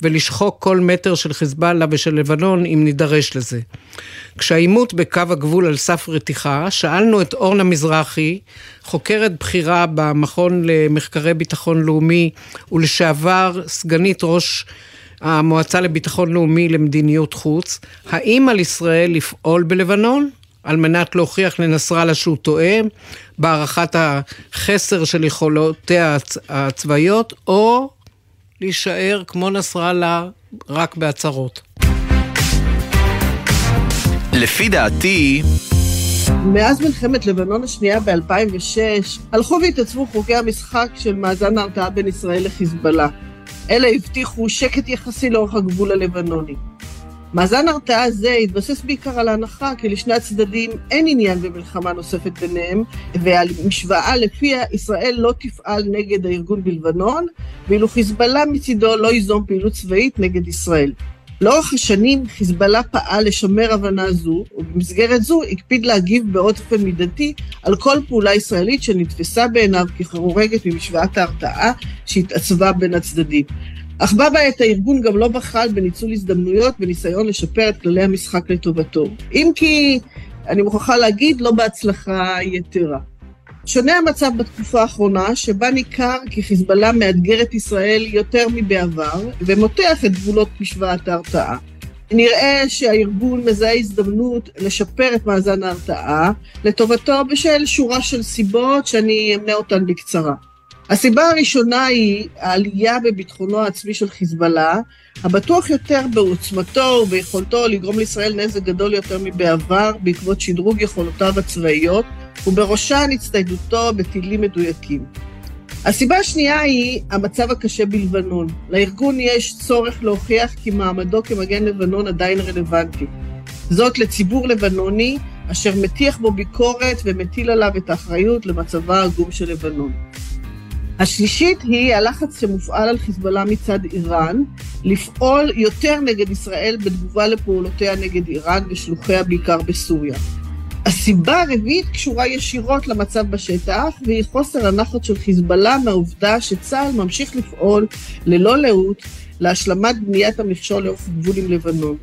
ולשחוק כל מטר של חיזבאללה ושל לבנון אם נידרש לזה. כשהעימות בקו הגבול על סף רתיחה, שאלנו את אורנה מזרחי, חוקרת בכירה במכון למחקרי ביטחון לאומי ולשעבר סגנית ראש המועצה לביטחון לאומי למדיניות חוץ, האם על ישראל לפעול בלבנון? על מנת להוכיח לנסראללה שהוא טועה בהערכת החסר של יכולותיה הצ- הצבאיות, או להישאר כמו נסראללה רק בהצהרות. לפי דעתי, מאז מלחמת לבנון השנייה ב-2006, הלכו והתעצבו חוקי המשחק של מאזן ההרתעה בין ישראל לחיזבאללה. אלה הבטיחו שקט יחסי לאורך הגבול הלבנוני. מאזן ההרתעה זה התבסס בעיקר על ההנחה כי לשני הצדדים אין עניין במלחמה נוספת ביניהם, ועל משוואה לפיה ישראל לא תפעל נגד הארגון בלבנון, ואילו חיזבאללה מצידו לא ייזום פעילות צבאית נגד ישראל. לאורך השנים חיזבאללה פעל לשמר הבנה זו, ובמסגרת זו הקפיד להגיב באופן מידתי על כל פעולה ישראלית שנתפסה בעיניו כחורגת ממשוואת ההרתעה שהתעצבה בין הצדדים. אך בה בעת הארגון גם לא בחל בניצול הזדמנויות בניסיון לשפר את כללי המשחק לטובתו. אם כי, אני מוכרחה להגיד, לא בהצלחה יתרה. שונה המצב בתקופה האחרונה, שבה ניכר כי חיזבאללה מאתגר את ישראל יותר מבעבר, ומותח את גבולות משוואת ההרתעה. נראה שהארגון מזהה הזדמנות לשפר את מאזן ההרתעה לטובתו בשל שורה של סיבות שאני אמנה אותן בקצרה. הסיבה הראשונה היא העלייה בביטחונו העצמי של חיזבאללה, הבטוח יותר בעוצמתו וביכולתו לגרום לישראל נזק גדול יותר מבעבר בעקבות שדרוג יכולותיו הצבאיות, ובראשן הצטיידותו בטילים מדויקים. הסיבה השנייה היא המצב הקשה בלבנון. לארגון יש צורך להוכיח כי מעמדו כמגן לבנון עדיין רלוונטי. זאת לציבור לבנוני אשר מטיח בו ביקורת ומטיל עליו את האחריות למצבה העגום של לבנון. השלישית היא הלחץ שמופעל על חיזבאללה מצד איראן, לפעול יותר נגד ישראל בתגובה לפעולותיה נגד איראן ושלוחיה בעיקר בסוריה. הסיבה הרביעית קשורה ישירות למצב בשטח, והיא חוסר הנחת של חיזבאללה מהעובדה שצה"ל ממשיך לפעול ללא לאות להשלמת בניית המכשול לאורך גבול עם לבנון.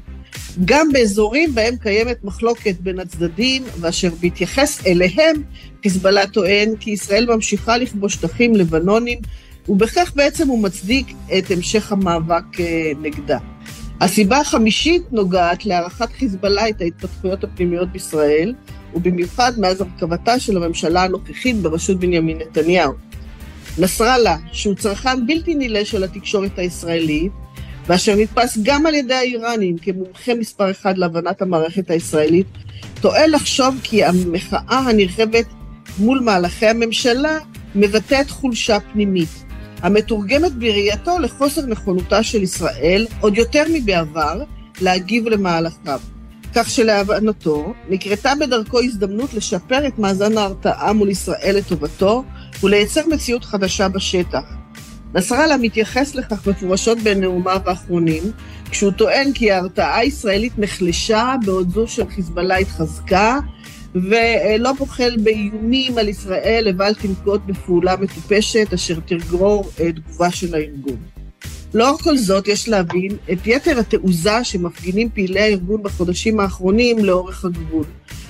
גם באזורים בהם קיימת מחלוקת בין הצדדים, ואשר בהתייחס אליהם, חיזבאללה טוען כי ישראל ממשיכה לכבוש שטחים לבנונים, ובכך בעצם הוא מצדיק את המשך המאבק אה, נגדה. הסיבה החמישית נוגעת להערכת חיזבאללה את ההתפתחויות הפנימיות בישראל, ובמיוחד מאז הרכבתה של הממשלה הנוכחית בראשות בנימין נתניהו. נסראללה, שהוא צרכן בלתי נילא של התקשורת הישראלית, ואשר נתפס גם על ידי האיראנים כמומחה מספר אחד להבנת המערכת הישראלית, טוען לחשוב כי המחאה הנרחבת מול מהלכי הממשלה מבטאת חולשה פנימית, המתורגמת בראייתו לחוסר נכונותה של ישראל, עוד יותר מבעבר, להגיב למהלכיו. כך שלהבנתו, נקרתה בדרכו הזדמנות לשפר את מאזן ההרתעה מול ישראל לטובתו ולייצר מציאות חדשה בשטח. נסראללה מתייחס לכך מפורשות בנאומיו האחרונים, כשהוא טוען כי ההרתעה הישראלית נחלשה בעוד זו של חיזבאללה התחזקה, ולא בוחל באיומים על ישראל לבל תנקוט בפעולה מטופשת אשר תגרור תגובה של הארגון. לאור כל זאת, יש להבין את יתר התעוזה שמפגינים פעילי הארגון בחודשים האחרונים לאורך הגבול,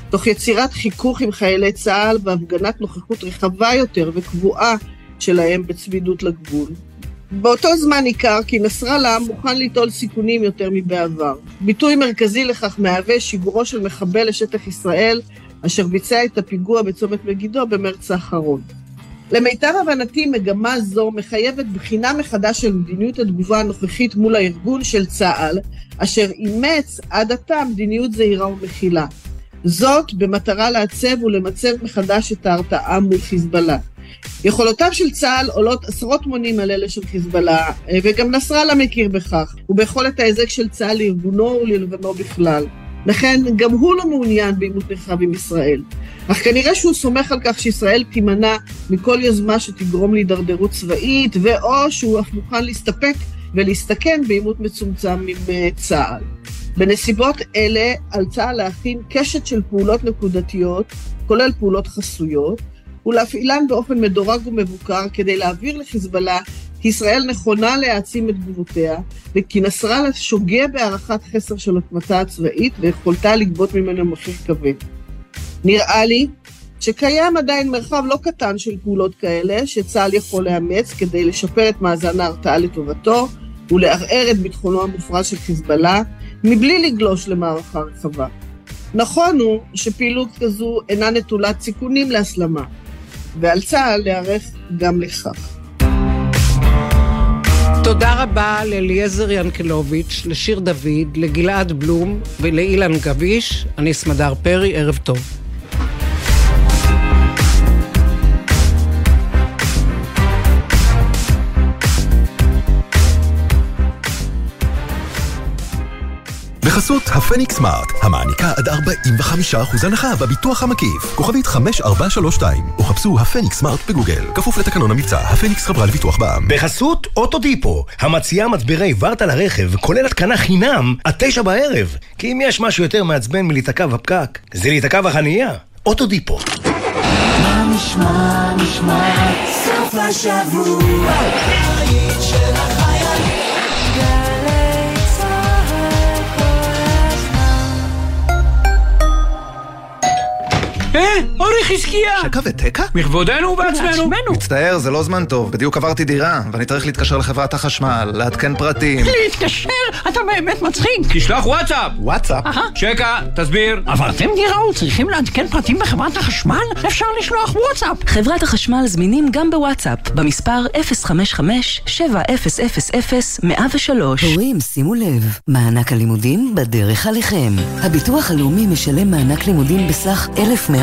תוך יצירת חיכוך עם חיילי צה"ל והפגנת נוכחות רחבה יותר וקבועה שלהם בצמידות לגבול. באותו זמן ניכר כי נסראללה מוכן ליטול סיכונים יותר מבעבר. ביטוי מרכזי לכך מהווה שיגורו של מחבל לשטח ישראל, אשר ביצע את הפיגוע בצומת מגידו במרץ האחרון. למיטב הבנתי, מגמה זו מחייבת בחינה מחדש של מדיניות התגובה הנוכחית מול הארגון של צה"ל, אשר אימץ עד עתה מדיניות זהירה ומכילה. זאת במטרה לעצב ולמצב מחדש את ההרתעה מול חיזבאללה. יכולותיו של צה"ל עולות עשרות מונים על אלה של חיזבאללה, וגם נסראללה מכיר בכך, וביכולת ההיזק של צה"ל לארגונו וללבנו בכלל. לכן גם הוא לא מעוניין בעימות נרחב עם ישראל. אך כנראה שהוא סומך על כך שישראל תימנע מכל יוזמה שתגרום להידרדרות צבאית, ואו שהוא אף מוכן להסתפק ולהסתכן בעימות מצומצם עם אה, צה"ל. בנסיבות אלה על צה"ל להכין קשת של פעולות נקודתיות, כולל פעולות חסויות, ולהפעילן באופן מדורג ומבוקר כדי להעביר לחיזבאללה ישראל נכונה להעצים את תגובותיה, וכי נסראללה שוגה בהערכת חסר של עוצמתה הצבאית ויכולתה לגבות ממנו מחיר כבד. נראה לי שקיים עדיין מרחב לא קטן של פעולות כאלה שצה"ל יכול לאמץ כדי לשפר את מאזן ההרתעה לטובתו ולערער את ביטחונו המופרז של חיזבאללה, מבלי לגלוש למערכה רחבה. נכון הוא שפעילות כזו אינה נטולת סיכונים להסלמה, ועל צה"ל להיערך גם לכך. תודה רבה לאליעזר ינקלוביץ', לשיר דוד, לגלעד בלום ולאילן גביש. אני סמדר פרי, ערב טוב. בחסות הפניקס סמארט, המעניקה עד 45% הנחה בביטוח המקיף. כוכבית 5432, או חפשו הפניקס סמארט בגוגל. כפוף לתקנון המבצע, הפניקס חברה לביטוח בע"מ. בחסות אוטודיפו, המציעה מצברי ורטה לרכב, כולל התקנה חינם, עד תשע בערב. כי אם יש משהו יותר מעצבן מלהיתקע בפקק, זה להיתקע בחנייה. אוטודיפו. מה נשמע, נשמע, סוף השבוע, אה, אורי חזקיה! שקע ותקע? בכבודנו ובעצמנו. מצטער, זה לא זמן טוב. בדיוק עברתי דירה, ואני צריך להתקשר לחברת החשמל, לעדכן פרטים. להתקשר? אתה באמת מצחיק. תשלח וואטסאפ. וואטסאפ? שקע, תסביר. עברתם דירה וצריכים לעדכן פרטים בחברת החשמל? אפשר לשלוח וואטסאפ. חברת החשמל זמינים גם בוואטסאפ, במספר 055-7000-103. הורים, שימו לב, מענק הלימודים בדרך עליכם. הביטוח הלאומי משלם מענק לימודים בסך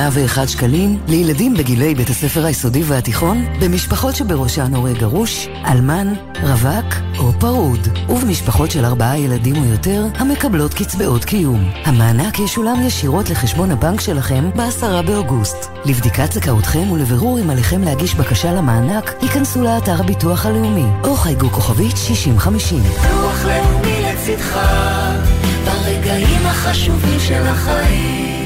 1,101 שקלים לילדים בגילי בית הספר היסודי והתיכון, במשפחות שבראשן הורה גרוש, אלמן, רווק או פרוד, ובמשפחות של ארבעה ילדים או יותר המקבלות קצבאות קיום. המענק ישולם ישירות לחשבון הבנק שלכם ב-10 באוגוסט. לבדיקת זכאותכם ולבירור אם עליכם להגיש בקשה למענק, היכנסו לאתר הביטוח הלאומי, או חייגו כוכבית 6050. ביטוח לאומי לצדך, ברגעים החשובים של החיים.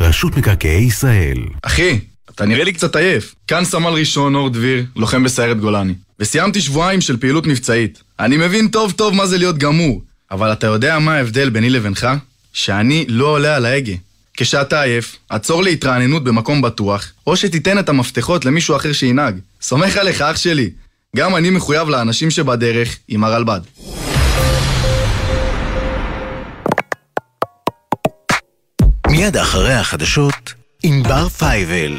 רשות מקרקעי ישראל. אחי, אתה נראה לי קצת עייף. כאן סמל ראשון אור דביר, לוחם בסיירת גולני. וסיימתי שבועיים של פעילות מבצעית. אני מבין טוב טוב מה זה להיות גמור, אבל אתה יודע מה ההבדל ביני לבינך? שאני לא עולה על ההגה. כשאתה עייף, עצור להתרעננות במקום בטוח, או שתיתן את המפתחות למישהו אחר שינהג. סומך עליך, אח שלי. גם אני מחויב לאנשים שבדרך עם הרלב"ד. מיד אחרי החדשות, ענבר פייבל.